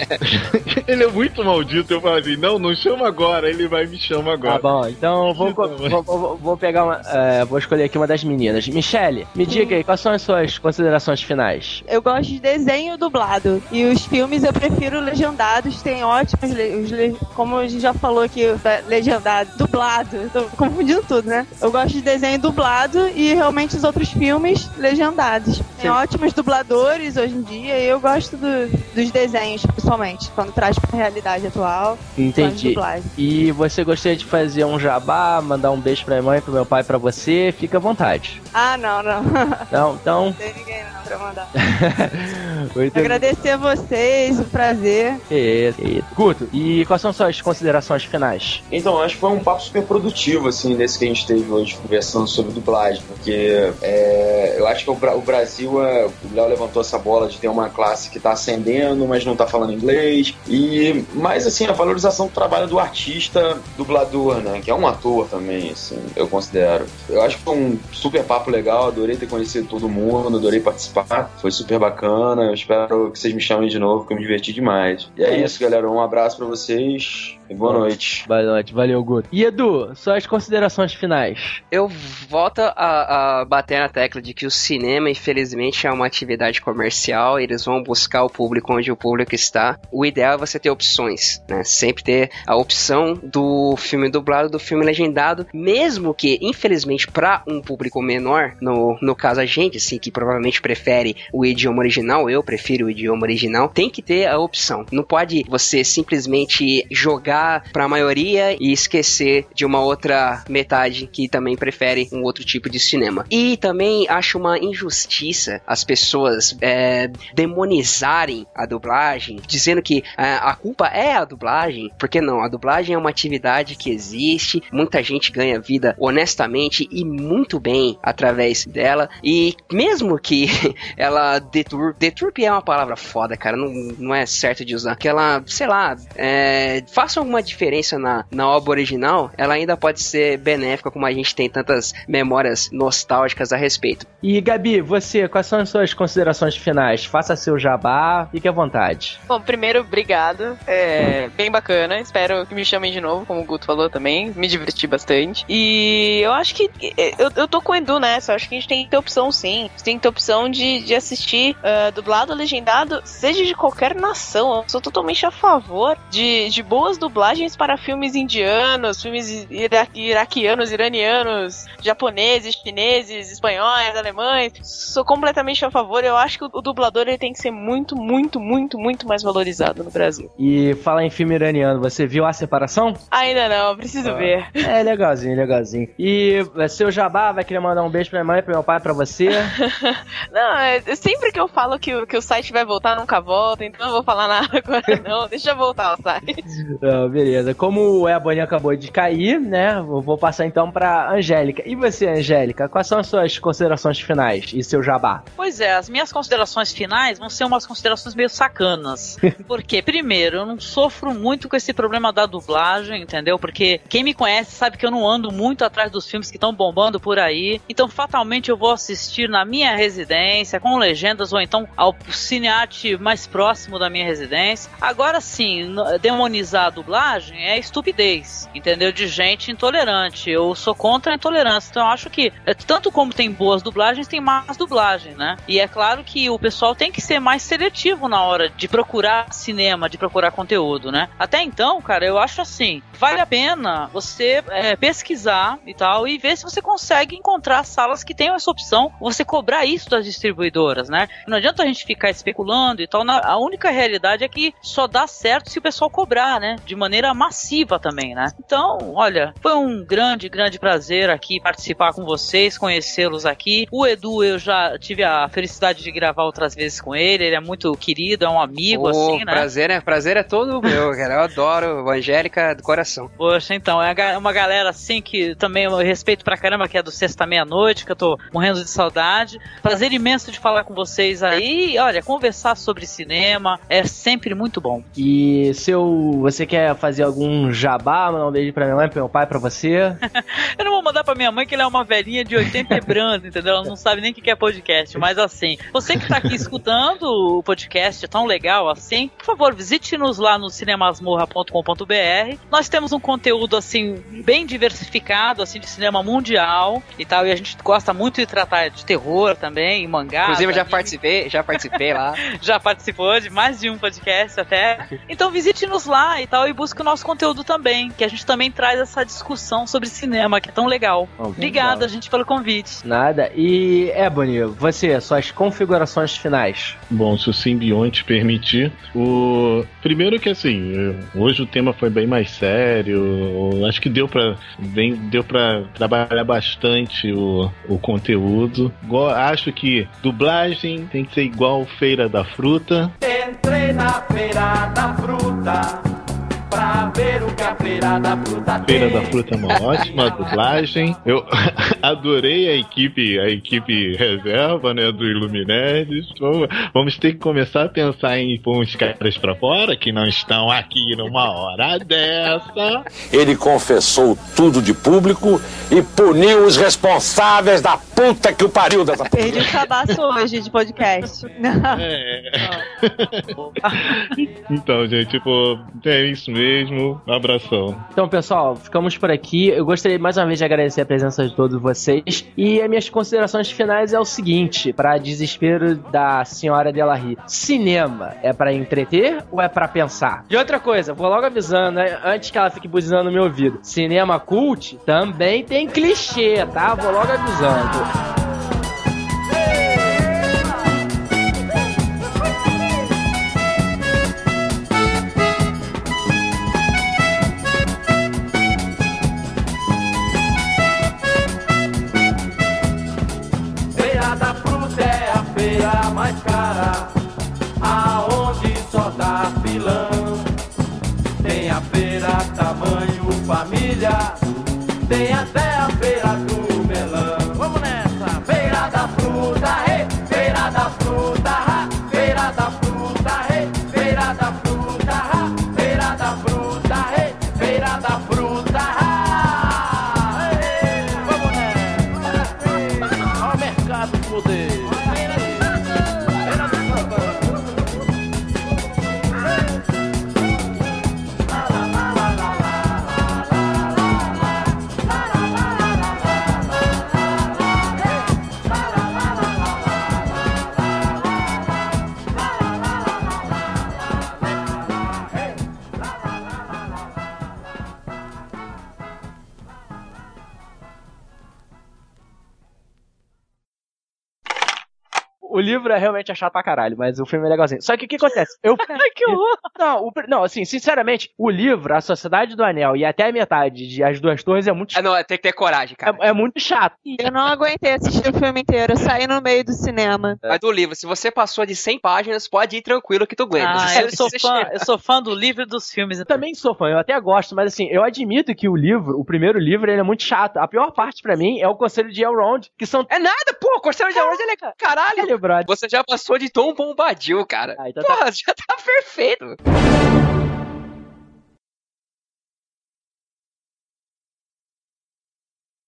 ele é muito maldito. Eu falo assim: não, não chama agora. Ele vai me chama
Tá
agora.
bom, então vou,
Tá bom.
vou, vou- vou pegar uma. é, vou escolher aqui uma das meninas. Michele, me diga aí, quais são as suas considerações finais?
Eu gosto de desenho dublado. E os filmes eu prefiro legendados. Tem ótimos. le- como a gente já falou aqui, da- legendado, dublado. Tô confundindo tudo, né? Eu gosto de desenho dublado e realmente os outros filmes legendados. Tem ótimos dubladores hoje em dia e eu gosto do- dos desenhos, principalmente, quando traz pra realidade atual.
Entendi.
dublagem.
E você gostaria de fazer um jabá, mandar um beijo pra minha mãe, pro meu pai, pra você? Fica à vontade.
Ah, não, não.
Então, então.
Não tem ninguém não pra mandar.
muito
Agradecer a vocês, o prazer.
Isso, que isso. Guto, e quais são suas considerações finais?
Então, acho que foi um papo super produtivo, assim, desse que a gente teve hoje, conversando sobre dublagem, porque é, eu acho que o, Bra- o Brasil, é, o Léo levantou essa bola de ter uma classe que tá ascendendo, mas não tá falando inglês, e mais, assim, a valorização do trabalho do artista dublador, né, que é um ator também, assim, eu considero. Eu acho que foi um super papo legal, adorei ter conhecido todo mundo, adorei participar, foi super bacana, eu espero que vocês me chamem de novo, que eu me diverti demais. E é isso, galera, um abraço pra vocês boa noite.
Boa noite, valeu, Guto. E Edu, suas considerações finais?
Eu volto a, a bater na tecla de que o cinema, infelizmente, é uma atividade comercial. Eles vão buscar o público onde o público está. O ideal é você ter opções, né? Sempre ter a opção do filme dublado, do filme legendado, mesmo que, infelizmente, para um público menor, no, no caso a gente, assim, que provavelmente prefere o idioma original, eu prefiro o idioma original, tem que ter a opção. Não pode você simplesmente jogar para a maioria e esquecer de uma outra metade que também prefere um outro tipo de cinema. E também acho uma injustiça as pessoas é, demonizarem a dublagem, dizendo que é, a culpa é a dublagem, porque não, a dublagem é uma atividade que existe, muita gente ganha vida honestamente e muito bem através dela, e mesmo que ela deturpe, deturpe é uma palavra foda, cara, não, não é certo de usar, que ela, sei lá, é, faça um, uma diferença na, na obra original, ela ainda pode ser benéfica, como a gente tem tantas memórias nostálgicas a respeito.
E Gabi, você, quais são as suas considerações finais? Faça seu jabá, fique à vontade.
Bom, primeiro, obrigado. É bem bacana. Espero que me chamem de novo, como o Guto falou também. Me diverti bastante. E eu acho que. Eu, eu tô com o Edu nessa. Eu acho que a gente tem que ter opção, sim. A gente tem que ter opção de, de assistir ah, dublado legendado, seja de qualquer nação. Eu sou totalmente a favor de, de boas dublagens para filmes indianos, filmes ira iraquianos, iranianos, japoneses, chineses, espanhóis, alemães. Sou completamente a favor. Eu acho que o, dublador ele tem que ser muito, muito, muito, muito mais valorizado no Brasil.
E fala em filme iraniano, você viu A Separação?
Ainda não, preciso ver.
É legalzinho, legalzinho. E é, seu jabá vai querer mandar um beijo pra minha mãe, pro meu pai, pra você.
Não, é, sempre que eu falo que, o- que o site vai voltar, nunca volta, então eu não vou falar nada agora, não. Deixa voltar o site.
Não, beleza. Como o Ebony acabou de cair, né? Eu vou passar então pra Angélica. E você, Angélica, quais são as suas considerações finais e seu jabá?
Pois é, as minhas considerações finais vão ser umas considerações meio sacanas. Porque, primeiro, eu não sofro muito com esse problema da dublagem, entendeu? Porque quem me conhece sabe que eu não ando muito atrás dos filmes que estão bombando por aí. Então, fatalmente, eu vou assistir na minha residência, com legendas, ou então ao cinearte mais próximo da minha residência. Agora sim, a dublagem é estupidez, entendeu? De gente intolerante. Eu sou contra a intolerância. Então, eu acho que, é, tanto como tem boas dublagens, tem más dublagens, né? E é claro que o pessoal tem que ser mais seletivo na hora de procurar cinema, de procurar conteúdo, né? Até então, cara, eu acho assim, vale a pena você é, pesquisar e tal e ver se você consegue encontrar salas que tenham essa opção, você cobrar isso das distribuidoras, né? Não adianta a gente ficar especulando e tal. a única realidade é que só dá certo se o pessoal cobrar, né? De maneira massiva também, né? Então, olha, foi um grande, grande prazer aqui participar com vocês, conhecê-los aqui. O Edu, eu já tive a felicidade de gravar outras vezes com ele, ele é muito querido, é um amigo,
Ô,
assim, né?
prazer, é, prazer é todo meu, cara. Eu adoro Angélica do coração.
Poxa, então, é uma galera assim que também eu respeito pra caramba, que é do Sexta Meia-Noite, que eu tô morrendo de saudade. Prazer imenso de falar com vocês aí. E, olha, conversar sobre cinema é sempre muito bom.
E seu. Você quer fazer algum jabá, mandar um beijo pra minha mãe, pro meu pai, pra você?
Eu não vou mandar pra minha mãe que ela é uma velhinha de 80 e branco, entendeu? Ela não sabe nem o que é podcast, mas assim, você que tá aqui escutando o podcast tão legal assim, por favor, visite-nos lá no cinemasmorra.com.br. Nós temos um conteúdo assim bem diversificado assim de cinema mundial e tal, e a gente gosta muito de tratar de terror também, mangá.
Inclusive, eu já
anime.
participei, já participei lá.
já participou de mais de um podcast até. Então visite-nos lá e tal e busque o nosso conteúdo também, que a gente também traz essa discussão sobre cinema, que é tão legal. Obrigada, gente, pelo convite.
Nada. E Ebony, você, suas configurações finais.
Bom, se o simbionte permitir. O primeiro que assim, hoje o tema foi bem mais sério. Acho que deu para bem deu para trabalhar bastante o, o conteúdo. Go- Acho que dublagem tem que ser igual Feira da Fruta.
Entrei na feira da fruta pra ver o que a feira da fruta
Feira da Fruta é uma ótima dublagem. Eu adorei a equipe, a equipe reserva, né, do Iluminedes. Vamos, vamos ter que começar a pensar em pôr uns caras pra fora que não estão aqui numa hora dessa.
Ele confessou tudo de público e puniu os responsáveis da puta que o pariu dessa
Perdi o cabaço hoje de podcast.
Então, gente, pô, é isso mesmo. Um abração.
Então, pessoal, ficamos por aqui. Eu gostaria mais uma vez de agradecer a presença de todos vocês. E as minhas considerações finais é o seguinte, para desespero da senhora Delarry. Cinema é para entreter ou é para pensar? E outra coisa, vou logo avisando, né, antes que ela fique buzinando no meu ouvido. Cinema cult também tem clichê, tá? Vou logo avisando.
Tem até a
livro é realmente é chato pra caralho, mas o filme é legalzinho. Só que o que acontece? Eu.
Ai, que horror!
Não, o não, assim, sinceramente, o livro, A Sociedade do Anel e até a metade de As Duas Torres é muito
Ah, não, tem que ter coragem, cara.
É, é muito chato.
Eu não aguentei assistir o filme inteiro, eu saí no meio do cinema.
Mas do livro, se você passou de 100 páginas, pode ir tranquilo que tu aguenta.
Ah, eu sou fã, eu sou fã do livro e dos filmes.
Eu também sou fã, eu até gosto, mas assim, eu admito que o livro, o primeiro livro, ele é muito chato. A pior parte pra mim é o Conselho de Elrond, que são.
É nada, pô, o Conselho de Elrond é legal. Caralho,
Caralho, brother.
Você já passou de Tom Bombadil, cara.
Ah, então tá-
Porra, já tá perfeito.